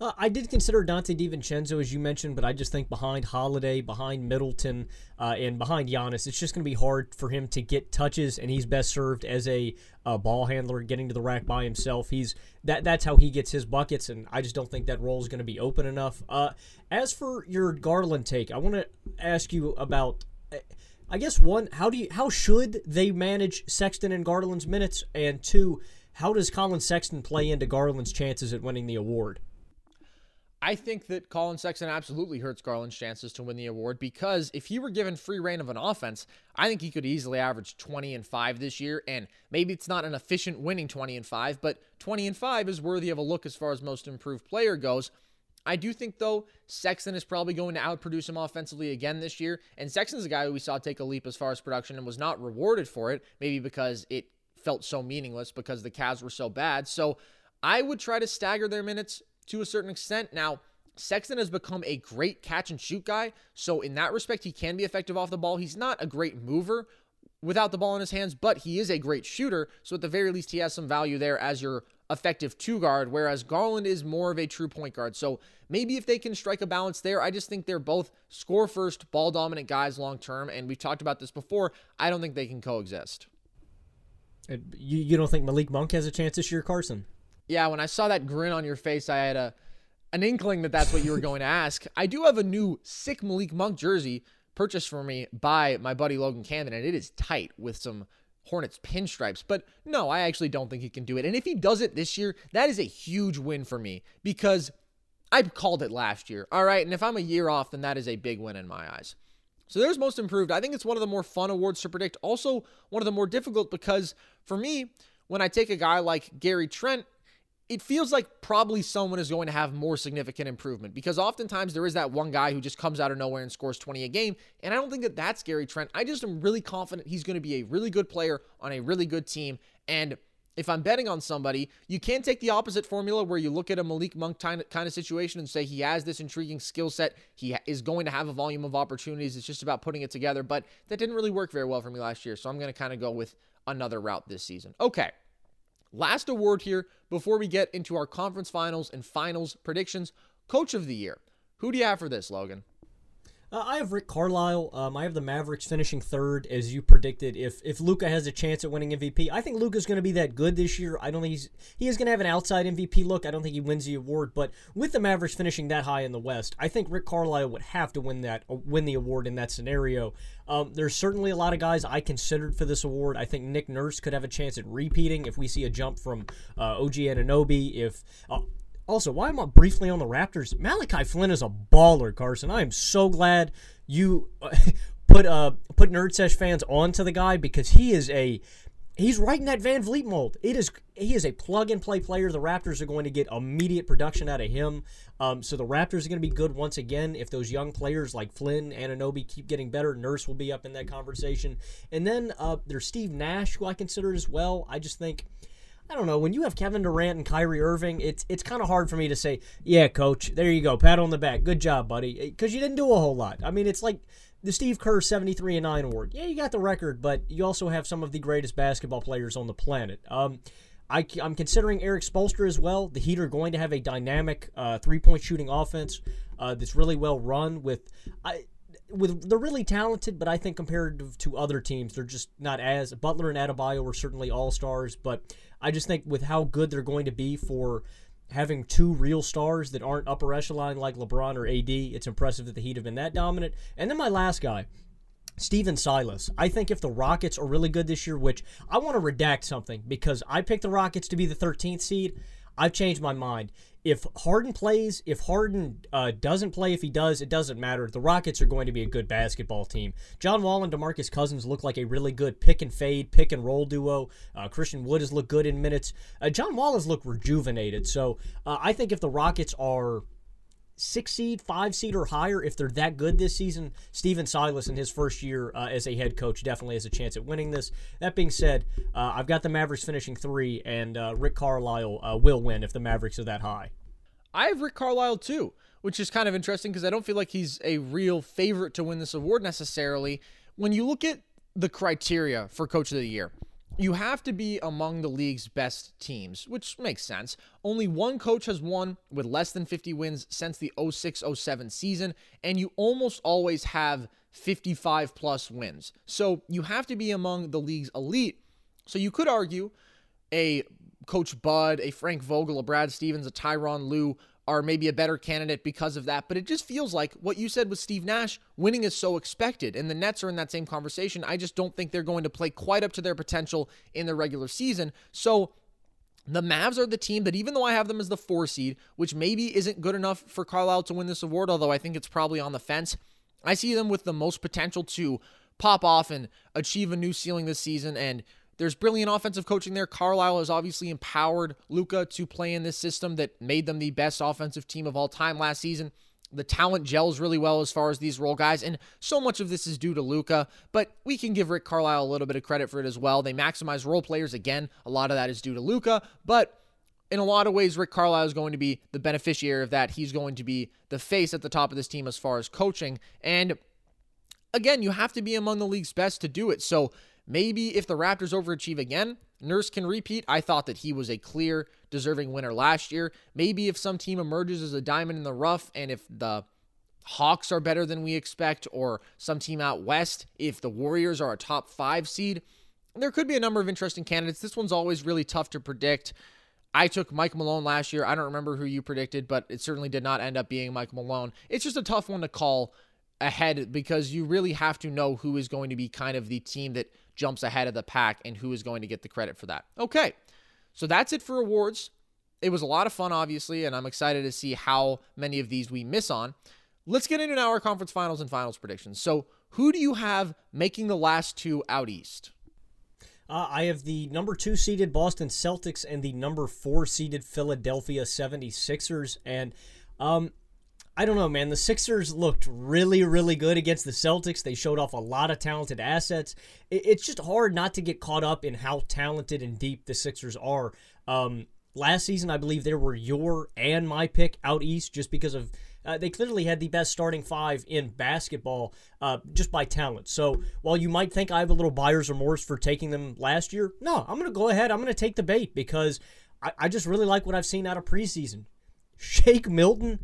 Uh, I did consider Donte DiVincenzo, as you mentioned, but I just think behind Holiday, behind Middleton, uh, and behind Giannis, it's just going to be hard for him to get touches, and he's best served as a, a, ball handler, getting to the rack by himself. He's that that's how he gets his buckets, and I just don't think that role is going to be open enough. Uh, as for your Garland take, I want to ask you about. I guess one, how do you how should they manage Sexton and Garland's minutes, and two, how does Colin Sexton play into Garland's chances at winning the award? I think that Colin Sexton absolutely hurts Garland's chances to win the award because if he were given free reign of an offense, I think he could easily average 20 and 5 this year. And maybe it's not an efficient winning 20 and 5, but 20 and 5 is worthy of a look as far as most improved player goes. I do think, though, Sexton is probably going to outproduce him offensively again this year. And Sexton's a guy who we saw take a leap as far as production and was not rewarded for it, maybe because it felt so meaningless because the Cavs were so bad. So I would try to stagger their minutes to a certain extent. Now, Sexton has become a great catch and shoot guy. So, in that respect, he can be effective off the ball. He's not a great mover without the ball in his hands, but he is a great shooter. So, at the very least, he has some value there as your effective two guard, whereas Garland is more of a true point guard. So, maybe if they can strike a balance there, I just think they're both score first, ball dominant guys long term. And we've talked about this before. I don't think they can coexist. Uh, you, you don't think Malik Monk has a chance this year, Carson? Yeah, when I saw that grin on your face, I had a an inkling that that's what you were going to *laughs* ask. I do have a new sick Malik Monk jersey purchased for me by my buddy Logan Camden, and it is tight with some Hornets pinstripes. But no, I actually don't think he can do it. And if he does it this year, that is a huge win for me because I called it last year. All right. And if I'm a year off, then that is a big win in my eyes. So there's most improved. I think it's one of the more fun awards to predict. Also, one of the more difficult because for me, when I take a guy like Gary Trent, it feels like probably someone is going to have more significant improvement because oftentimes there is that one guy who just comes out of nowhere and scores 20 a game. And I don't think that that's Gary Trent. I just am really confident he's going to be a really good player on a really good team. And if I'm betting on somebody, you can take the opposite formula where you look at a Malik Monk kind of situation and say he has this intriguing skill set. He is going to have a volume of opportunities. It's just about putting it together. But that didn't really work very well for me last year. So I'm going to kind of go with another route this season. Okay. Last award here before we get into our conference finals and finals predictions. Coach of the year. Who do you have for this, Logan? Uh, I have Rick Carlisle. Um, I have the Mavericks finishing third, as you predicted. If if Luka has a chance at winning MVP, I think Luka's going to be that good this year. I don't think he's he is going to have an outside MVP look. I don't think he wins the award, but with the Mavericks finishing that high in the West, I think Rick Carlisle would have to win that win the award in that scenario. Um, there's certainly a lot of guys I considered for this award. I think Nick Nurse could have a chance at repeating if we see a jump from uh, OG Anunoby. If uh, also, why am I briefly on the Raptors? Malachi Flynn is a baller, Carson. I am so glad you *laughs* put uh put Nerd Sesh fans onto the guy because he is a he's right in that VanVleet mold. It is he is a plug and play player. The Raptors are going to get immediate production out of him. Um, so the Raptors are going to be good once again if those young players like Flynn, Anunoby keep getting better. Nurse will be up in that conversation, and then uh, there's Steve Nash, who I consider as well. I just think I don't know. When you have Kevin Durant and Kyrie Irving, it's it's kind of hard for me to say, "Yeah, coach, there you go, pat on the back, good job, buddy," because you didn't do a whole lot. I mean, it's like the Steve Kerr 73 and 9 award. Yeah, you got the record, but you also have some of the greatest basketball players on the planet. Um, I, am considering Erik Spoelstra as well. The Heat are going to have a dynamic uh, three point shooting offense uh, that's really well run with. I, with they're really talented, but I think compared to other teams, they're just not as. Butler and Adebayo were certainly all stars, but I just think with how good they're going to be for having two real stars that aren't upper echelon like LeBron or AD, it's impressive that the Heat have been that dominant. And then my last guy, Stephen Silas. I think if the Rockets are really good this year, which I want to redact something because I picked the Rockets to be the 13th seed, I've changed my mind if Harden plays, if Harden uh, doesn't play, if he does, it doesn't matter. The Rockets are going to be a good basketball team. John Wall and DeMarcus Cousins look like a really good pick and fade, pick and roll duo. Uh, Christian Wood has looked good in minutes. Uh, John Wall has looked rejuvenated. So uh, I think if the Rockets are six seed, five seed, or higher, if they're that good this season, Stephen Silas in his first year uh, as a head coach definitely has a chance at winning this. That being said, uh, I've got the Mavericks finishing three, and uh, Rick Carlisle uh, will win if the Mavericks are that high. I have Rick Carlisle too, which is kind of interesting because I don't feel like he's a real favorite to win this award necessarily. When you look at the criteria for Coach of the Year, you have to be among the league's best teams, which makes sense. Only one coach has won with less than 50 wins since the 06 07 season, and you almost always have 55 plus wins. So you have to be among the league's elite. So you could argue a Coach Bud, a Frank Vogel, a Brad Stevens, a Tyronn Lue are maybe a better candidate because of that. But it just feels like what you said with Steve Nash, winning is so expected. And the Nets are in that same conversation. I just don't think they're going to play quite up to their potential in the regular season. So the Mavs are the team that, even though I have them as the four seed, which maybe isn't good enough for Carlisle to win this award, although I think it's probably on the fence, I see them with the most potential to pop off and achieve a new ceiling this season and there's brilliant offensive coaching there. Carlisle has obviously empowered Luka to play in this system that made them the best offensive team of all time last season. The talent gels really well as far as these role guys, and so much of this is due to Luka, but we can give Rick Carlisle a little bit of credit for it as well. They maximize role players again. A lot of that is due to Luka, but in a lot of ways, Rick Carlisle is going to be the beneficiary of that. He's going to be the face at the top of this team as far as coaching. And again, you have to be among the league's best to do it. So Maybe if the Raptors overachieve again, Nurse can repeat. I thought that he was a clear, deserving winner last year. Maybe if some team emerges as a diamond in the rough and if the Hawks are better than we expect, or some team out west, if the Warriors are a top five seed, there could be a number of interesting candidates. This one's always really tough to predict. I took Mike Malone last year. I don't remember who you predicted, but it certainly did not end up being Mike Malone. It's just a tough one to call ahead because you really have to know who is going to be kind of the team that jumps ahead of the pack and who is going to get the credit for that. Okay, so that's it for awards. It was a lot of fun, obviously, and I'm excited to see how many of these we miss on. Let's get into now our conference finals and finals predictions. So, who do you have making the last two out east? Uh, I have the number two seeded Boston Celtics and the number four seeded Philadelphia 76ers. And um, I don't know, man. The Sixers looked really, really good against the Celtics. They showed off a lot of talented assets. It's just hard not to get caught up in how talented and deep the Sixers are. Um, last season, I believe they were your and my pick out east just because of uh, they clearly had the best starting five in basketball uh, just by talent. So while you might think I have a little buyer's remorse for taking them last year, no, I'm going to go ahead. I'm going to take the bait because I, I just really like what I've seen out of preseason. Shake Milton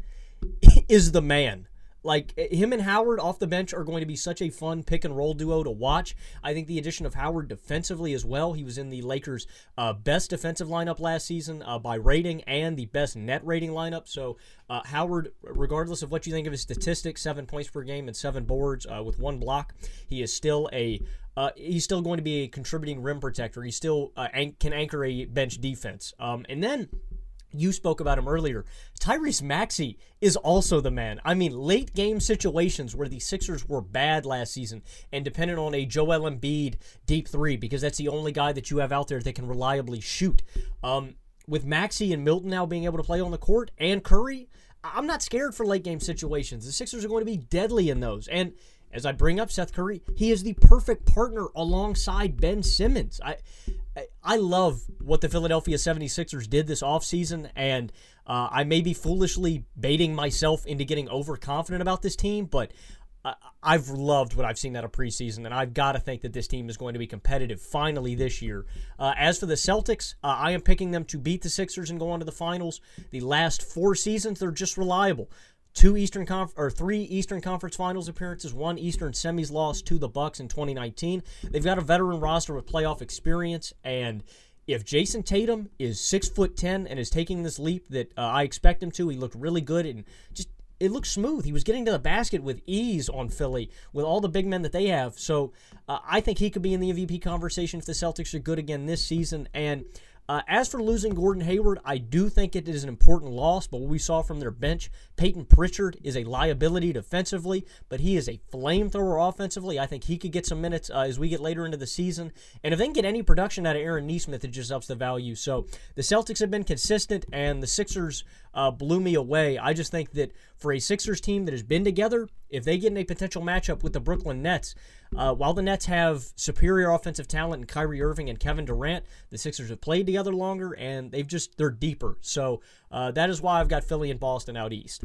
is the man. Like him and Howard off the bench are going to be such a fun pick and roll duo to watch. I think the addition of Howard defensively as well. He was in the Lakers' uh, best defensive lineup last season uh, by rating and the best net rating lineup. So uh, Howard, regardless of what you think of his statistics, seven points per game and seven boards uh, with one block, he is still a uh, he's still going to be a contributing rim protector. He still uh, an- can anchor a bench defense. Um, and then you spoke about him earlier. Tyrese Maxey is also the man. I mean, late game situations where the Sixers were bad last season and dependent on a Joel Embiid deep three because that's the only guy that you have out there that can reliably shoot. Um, with Maxey and Milton now being able to play on the court and Curry, I'm not scared for late game situations. The Sixers are going to be deadly in those. And as I bring up Seth Curry, he is the perfect partner alongside Ben Simmons. I I love what the Philadelphia 76ers did this offseason, and uh, I may be foolishly baiting myself into getting overconfident about this team, but I've loved what I've seen out of preseason, and I've got to think that this team is going to be competitive finally this year. Uh, as for the Celtics, uh, I am picking them to beat the Sixers and go on to the finals. The last four seasons, they're just reliable two Eastern Conf- or three Eastern Conference Finals appearances, one Eastern Semis loss to the Bucks in 2019. They've got a veteran roster with playoff experience, and if Jayson Tatum is six foot ten and is taking this leap that uh, I expect him to, he looked really good and just it looked smooth. He was getting to the basket with ease on Philly with all the big men that they have. So uh, I think he could be in the MVP conversation if the Celtics are good again this season. And uh, as for losing Gordon Hayward, I do think it is an important loss, but what we saw from their bench, Payton Pritchard is a liability defensively, but he is a flamethrower offensively. I think he could get some minutes uh, as we get later into the season. And if they can get any production out of Aaron Nesmith, it just ups the value. So the Celtics have been consistent, and the Sixers uh, blew me away. I just think that for a Sixers team that has been together, if they get in a potential matchup with the Brooklyn Nets, uh, while the Nets have superior offensive talent in Kyrie Irving and Kevin Durant, the Sixers have played together longer and they've just they're deeper. So uh, that is why I've got Philly and Boston out east.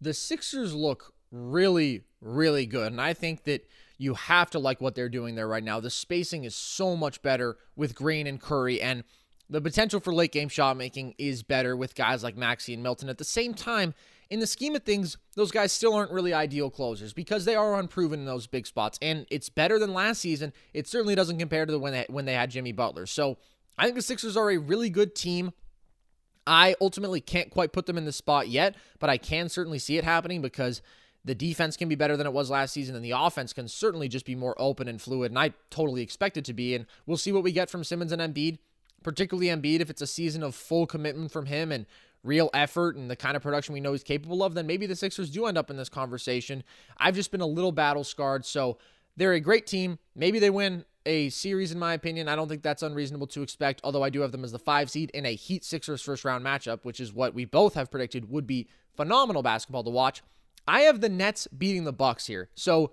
The Sixers look really, really good, and I think that You have to like what they're doing there right now. The spacing is so much better with Green and Curry, and the potential for late game shot making is better with guys like Maxey and Milton. At the same time, in the scheme of things, those guys still aren't really ideal closers because they are unproven in those big spots. And it's better than last season. It certainly doesn't compare to the when they, when they had Jimmy Butler. So I think the Sixers are a really good team. I ultimately can't quite put them in the spot yet, but I can certainly see it happening because the defense can be better than it was last season, and the offense can certainly just be more open and fluid. And I totally expect it to be. And we'll see what we get from Simmons and Embiid, particularly Embiid. If it's a season of full commitment from him and real effort and the kind of production we know he's capable of, then maybe the Sixers do end up in this conversation. I've just been a little battle scarred, so they're a great team. Maybe they win a series, in my opinion. I don't think that's unreasonable to expect, although I do have them as the five seed in a Heat Sixers first round matchup, which is what we both have predicted would be phenomenal basketball to watch. I have the Nets beating the Bucks here. So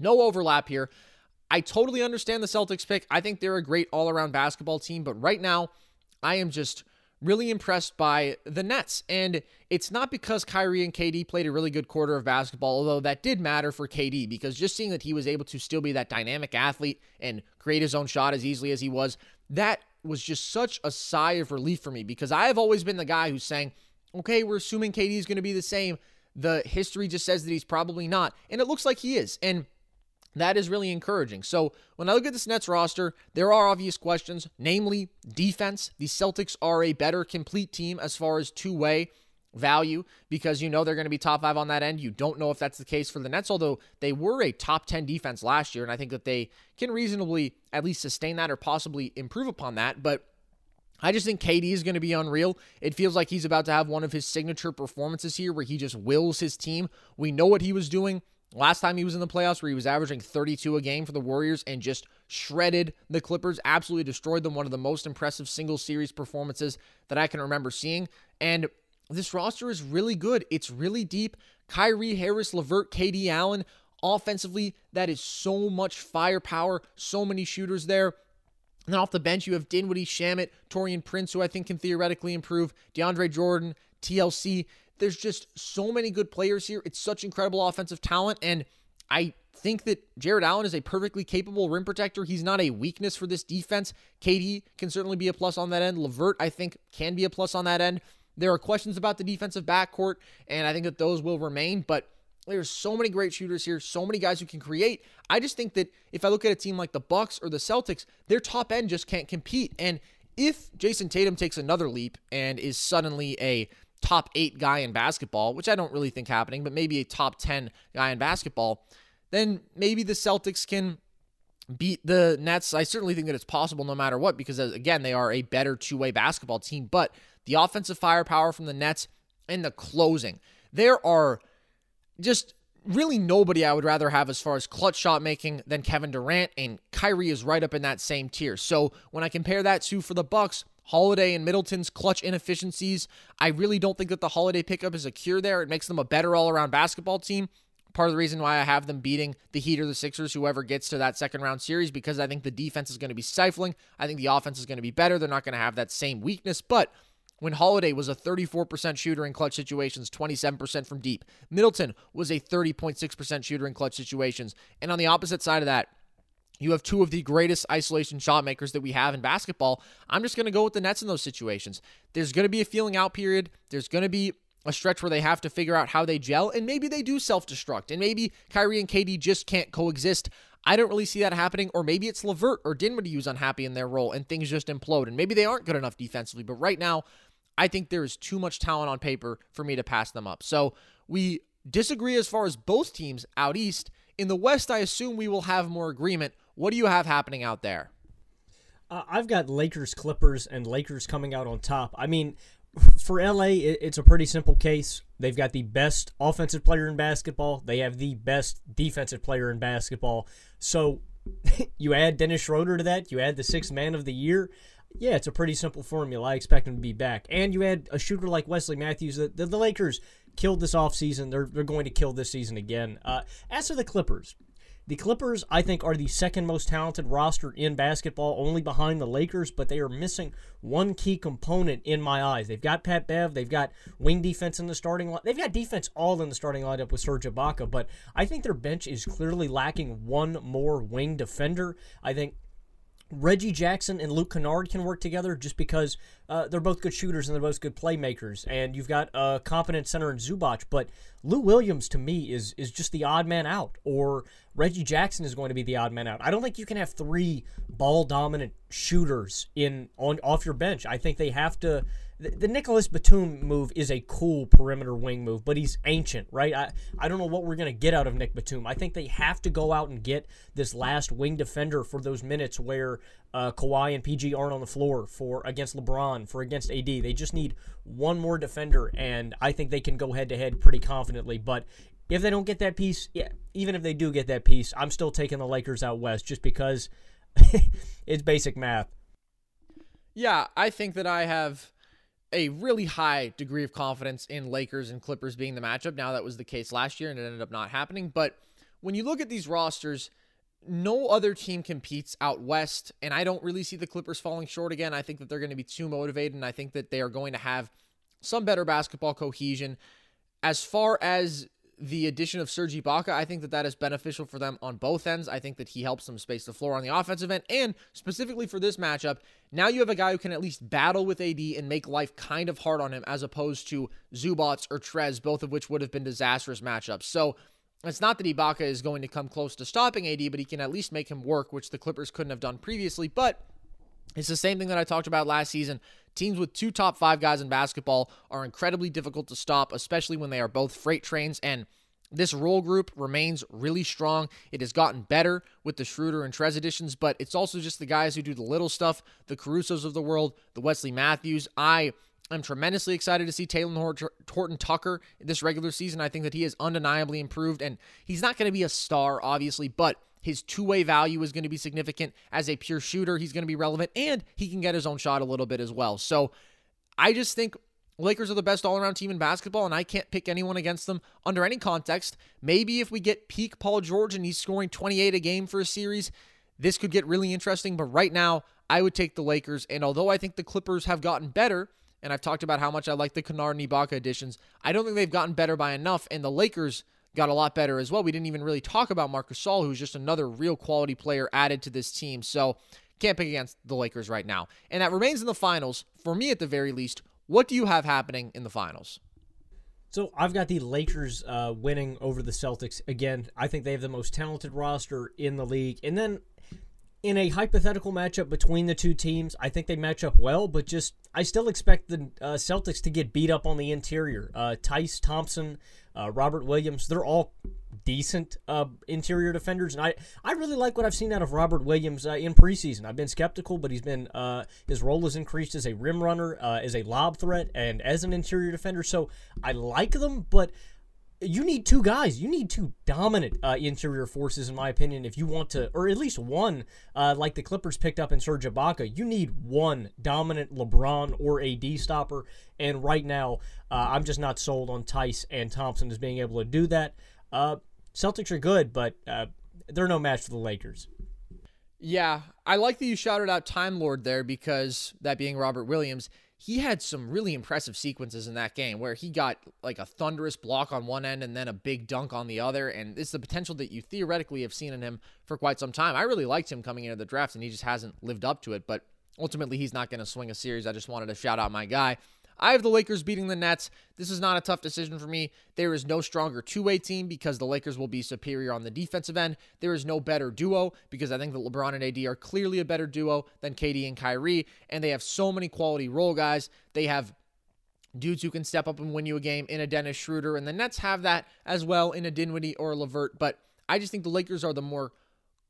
no overlap here. I totally understand the Celtics pick. I think they're a great all-around basketball team, but right now I am just really impressed by the Nets. And it's not because Kyrie and KD played a really good quarter of basketball, although that did matter for KD because just seeing that he was able to still be that dynamic athlete and create his own shot as easily as he was, that was just such a sigh of relief for me because I have always been the guy who's saying, okay, we're assuming KD is going to be the same. The history just says that he's probably not. And it looks like he is. And that is really encouraging. So when I look at this Nets roster, there are obvious questions, namely defense. The Celtics are a better complete team as far as two way value because you know they're going to be top five on that end. You don't know if that's the case for the Nets, although they were a top 10 defense last year. And I think that they can reasonably at least sustain that or possibly improve upon that. But I just think KD is going to be unreal. It feels like he's about to have one of his signature performances here where he just wills his team. We know what he was doing Last time he was in the playoffs, where he was averaging 32 a game for the Warriors and just shredded the Clippers, absolutely destroyed them. One of the most impressive single series performances that I can remember seeing. And this roster is really good. It's really deep. Kyrie, Harris, LeVert, KD Allen. Offensively, that is so much firepower, so many shooters there. And off the bench, you have Dinwiddie, Shamet, Taurean Prince, who I think can theoretically improve, DeAndre Jordan, TLC. There's just so many good players here. It's such incredible offensive talent. And I think that Jarrett Allen is a perfectly capable rim protector. He's not a weakness for this defense. KD can certainly be a plus on that end. LeVert, I think, can be a plus on that end. There are questions about the defensive backcourt, and I think that those will remain, but there's so many great shooters here, so many guys who can create. I just think that if I look at a team like the Bucks or the Celtics, their top end just can't compete. And if Jayson Tatum takes another leap and is suddenly a top eight guy in basketball, which I don't really think happening, but maybe a top 10 guy in basketball, then maybe the Celtics can beat the Nets. I certainly think that it's possible no matter what, because uh, again, they are a better two way basketball team. But the offensive firepower from the Nets and the closing, there are just really nobody I would rather have as far as clutch shot making than Kevin Durant, and Kyrie is right up in that same tier. So when I compare that to for the Bucks, Holiday and Middleton's clutch inefficiencies. I really don't think that the Holiday pickup is a cure there. It makes them a better all around basketball team. Part of the reason why I have them beating the Heat or the Sixers, whoever gets to that second round series, because I think the defense is going to be stifling. I think the offense is going to be better. They're not going to have that same weakness. But when Holiday was a 34% shooter in clutch situations, 27% from deep, Middleton was a 30.6% shooter in clutch situations. And on the opposite side of that, you have two of the greatest isolation shot makers that we have in basketball. I'm just going to go with the Nets in those situations. There's going to be a feeling out period. There's going to be a stretch where they have to figure out how they gel, and maybe they do self destruct, and maybe Kyrie and KD just can't coexist. I don't really see that happening, or maybe it's LeVert or Dinwiddie who's unhappy in their role and things just implode, and maybe they aren't good enough defensively. But right now, I think there is too much talent on paper for me to pass them up. So we disagree as far as both teams out east. In the West, I assume we will have more agreement what do you have happening out there? Uh, I've got Lakers, Clippers, and Lakers coming out on top. I mean, for LA, it's a pretty simple case. They've got the best offensive player in basketball. They have the best defensive player in basketball. So *laughs* you add Dennis Schroeder to that. You add the sixth man of the year. Yeah, it's a pretty simple formula. I expect him to be back. And you add a shooter like Wesley Matthews. The, the, the Lakers killed this offseason. They're, they're going to kill this season again. Uh, as for the Clippers, The Clippers, I think, are the second most talented roster in basketball, only behind the Lakers, but they are missing one key component in my eyes. They've got Pat Bev, they've got wing defense in the starting line. They've got defense all in the starting lineup with Serge Ibaka, but I think their bench is clearly lacking one more wing defender. I think Reggie Jackson and Luke Kennard can work together just because uh, they're both good shooters and they're both good playmakers. And you've got a competent center in Zubac, but Lou Williams to me is is just the odd man out, or Reggie Jackson is going to be the odd man out. I don't think you can have three ball dominant shooters in on off your bench. I think they have to the, Nicolas Batum move is a cool perimeter wing move, but he's ancient, right? I, I don't know what we're going to get out of Nick Batum. I think they have to go out and get this last wing defender for those minutes where uh, Kawhi and PG aren't on the floor for against LeBron, for against AD. They just need one more defender, and I think they can go head to head pretty confidently. But if they don't get that piece, yeah, even if they do get that piece, I'm still taking the Lakers out west just because *laughs* it's basic math. Yeah, I think that I have a really high degree of confidence in Lakers and Clippers being the matchup. Now that was the case last year and it ended up not happening, but when you look at these rosters, no other team competes out west, and I don't really see the Clippers falling short again. I think that they're going to be too motivated, and I think that they are going to have some better basketball cohesion. As far as the addition of Serge Ibaka, I think that that is beneficial for them on both ends. I think that he helps them space the floor on the offensive end. And specifically for this matchup, now you have a guy who can at least battle with AD and make life kind of hard on him as opposed to Zubac or Trez, both of which would have been disastrous matchups. So it's not that Ibaka is going to come close to stopping AD, but he can at least make him work, which the Clippers couldn't have done previously. But it's the same thing that I talked about last season. Teams with two top five guys in basketball are incredibly difficult to stop, especially when they are both freight trains. And this role group remains really strong. It has gotten better with the Schroeder and Trez additions, but it's also just the guys who do the little stuff, the Carusos of the world, the Wesley Matthews. I am tremendously excited to see Talen Horton Tucker this regular season. I think that he has undeniably improved, and he's not going to be a star, obviously, but his two way value is going to be significant. As a pure shooter, he's going to be relevant, and he can get his own shot a little bit as well. So I just think Lakers are the best all around team in basketball, and I can't pick anyone against them under any context. Maybe if we get peak Paul George and he's scoring 28 a game for a series, this could get really interesting. But right now, I would take the Lakers. And although I think the Clippers have gotten better, and I've talked about how much I like the Kennard and Ibaka additions, I don't think they've gotten better by enough. And the Lakers got a lot better as well. We didn't even really talk about Marcus Gasol, who's just another real quality player added to this team. So can't pick against the Lakers right now. And that remains in the finals, for me at the very least. What do you have happening in the finals? So I've got the Lakers uh, winning over the Celtics again. I think they have the most talented roster in the league. And then in a hypothetical matchup between the two teams, I think they match up well, but just I still expect the uh, Celtics to get beat up on the interior. Uh, Theis Thompson, uh, Robert Williams, they're all decent uh, interior defenders, and I, I really like what I've seen out of Robert Williams uh, in preseason. I've been skeptical, but he's been uh, his role has increased as a rim runner, as a lob threat, and as an interior defender. So I like them, but you need two guys. You need two dominant uh, interior forces, in my opinion, if you want to, or at least one, uh, like the Clippers picked up in Serge Ibaka. You need one dominant LeBron or AD stopper. And right now, uh, I'm just not sold on Theis and Thompson as being able to do that. Uh, Celtics are good, but uh, they're no match for the Lakers. Yeah, I like that you shouted out Time Lord there because that being Robert Williams, he had some really impressive sequences in that game where he got like a thunderous block on one end and then a big dunk on the other. And it's the potential that you theoretically have seen in him for quite some time. I really liked him coming into the draft and he just hasn't lived up to it. But ultimately, he's not going to swing a series. I just wanted to shout out my guy. I have the Lakers beating the Nets. This is not a tough decision for me. There is no stronger two way team because the Lakers will be superior on the defensive end. There is no better duo because I think that LeBron and AD are clearly a better duo than KD and Kyrie. And they have so many quality role guys. They have dudes who can step up and win you a game in a Dennis Schroeder. And the Nets have that as well in a Dinwiddie or a LeVert. But I just think the Lakers are the more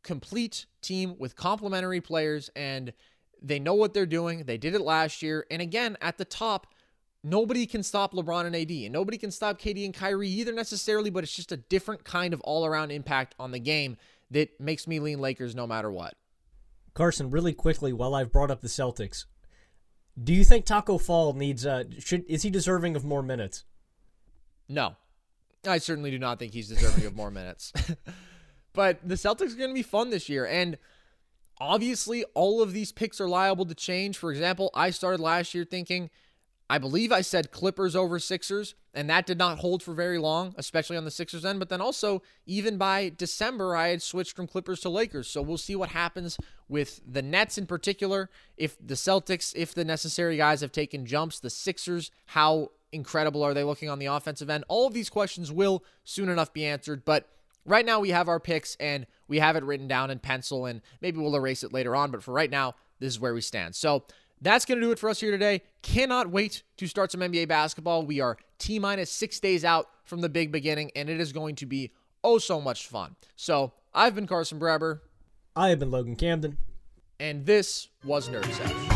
complete team with complementary players and they know what they're doing. They did it last year. And again, at the top, Nobody can stop LeBron and AD, and nobody can stop KD and Kyrie either necessarily, but it's just a different kind of all around impact on the game that makes me lean Lakers no matter what. Carson, really quickly, while I've brought up the Celtics, do you think Taco Fall needs uh should is he deserving of more minutes? No. I certainly do not think he's deserving of more minutes. *laughs* but the Celtics are going to be fun this year. And obviously, all of these picks are liable to change. For example, I started last year thinking, I believe I said Clippers over Sixers, and that did not hold for very long, especially on the Sixers end. But then also, even by December, I had switched from Clippers to Lakers. So we'll see what happens with the Nets in particular. If the Celtics, if the necessary guys have taken jumps, the Sixers, how incredible are they looking on the offensive end? All of these questions will soon enough be answered. But right now, we have our picks and we have it written down in pencil, and maybe we'll erase it later on. But for right now, this is where we stand. So, that's going to do it for us here today. Cannot wait to start some NBA basketball. We are T minus six days out from the big beginning, and it is going to be oh so much fun. So I've been Carson Breber. I have been Logan Camden. And this was Nerd Sesh.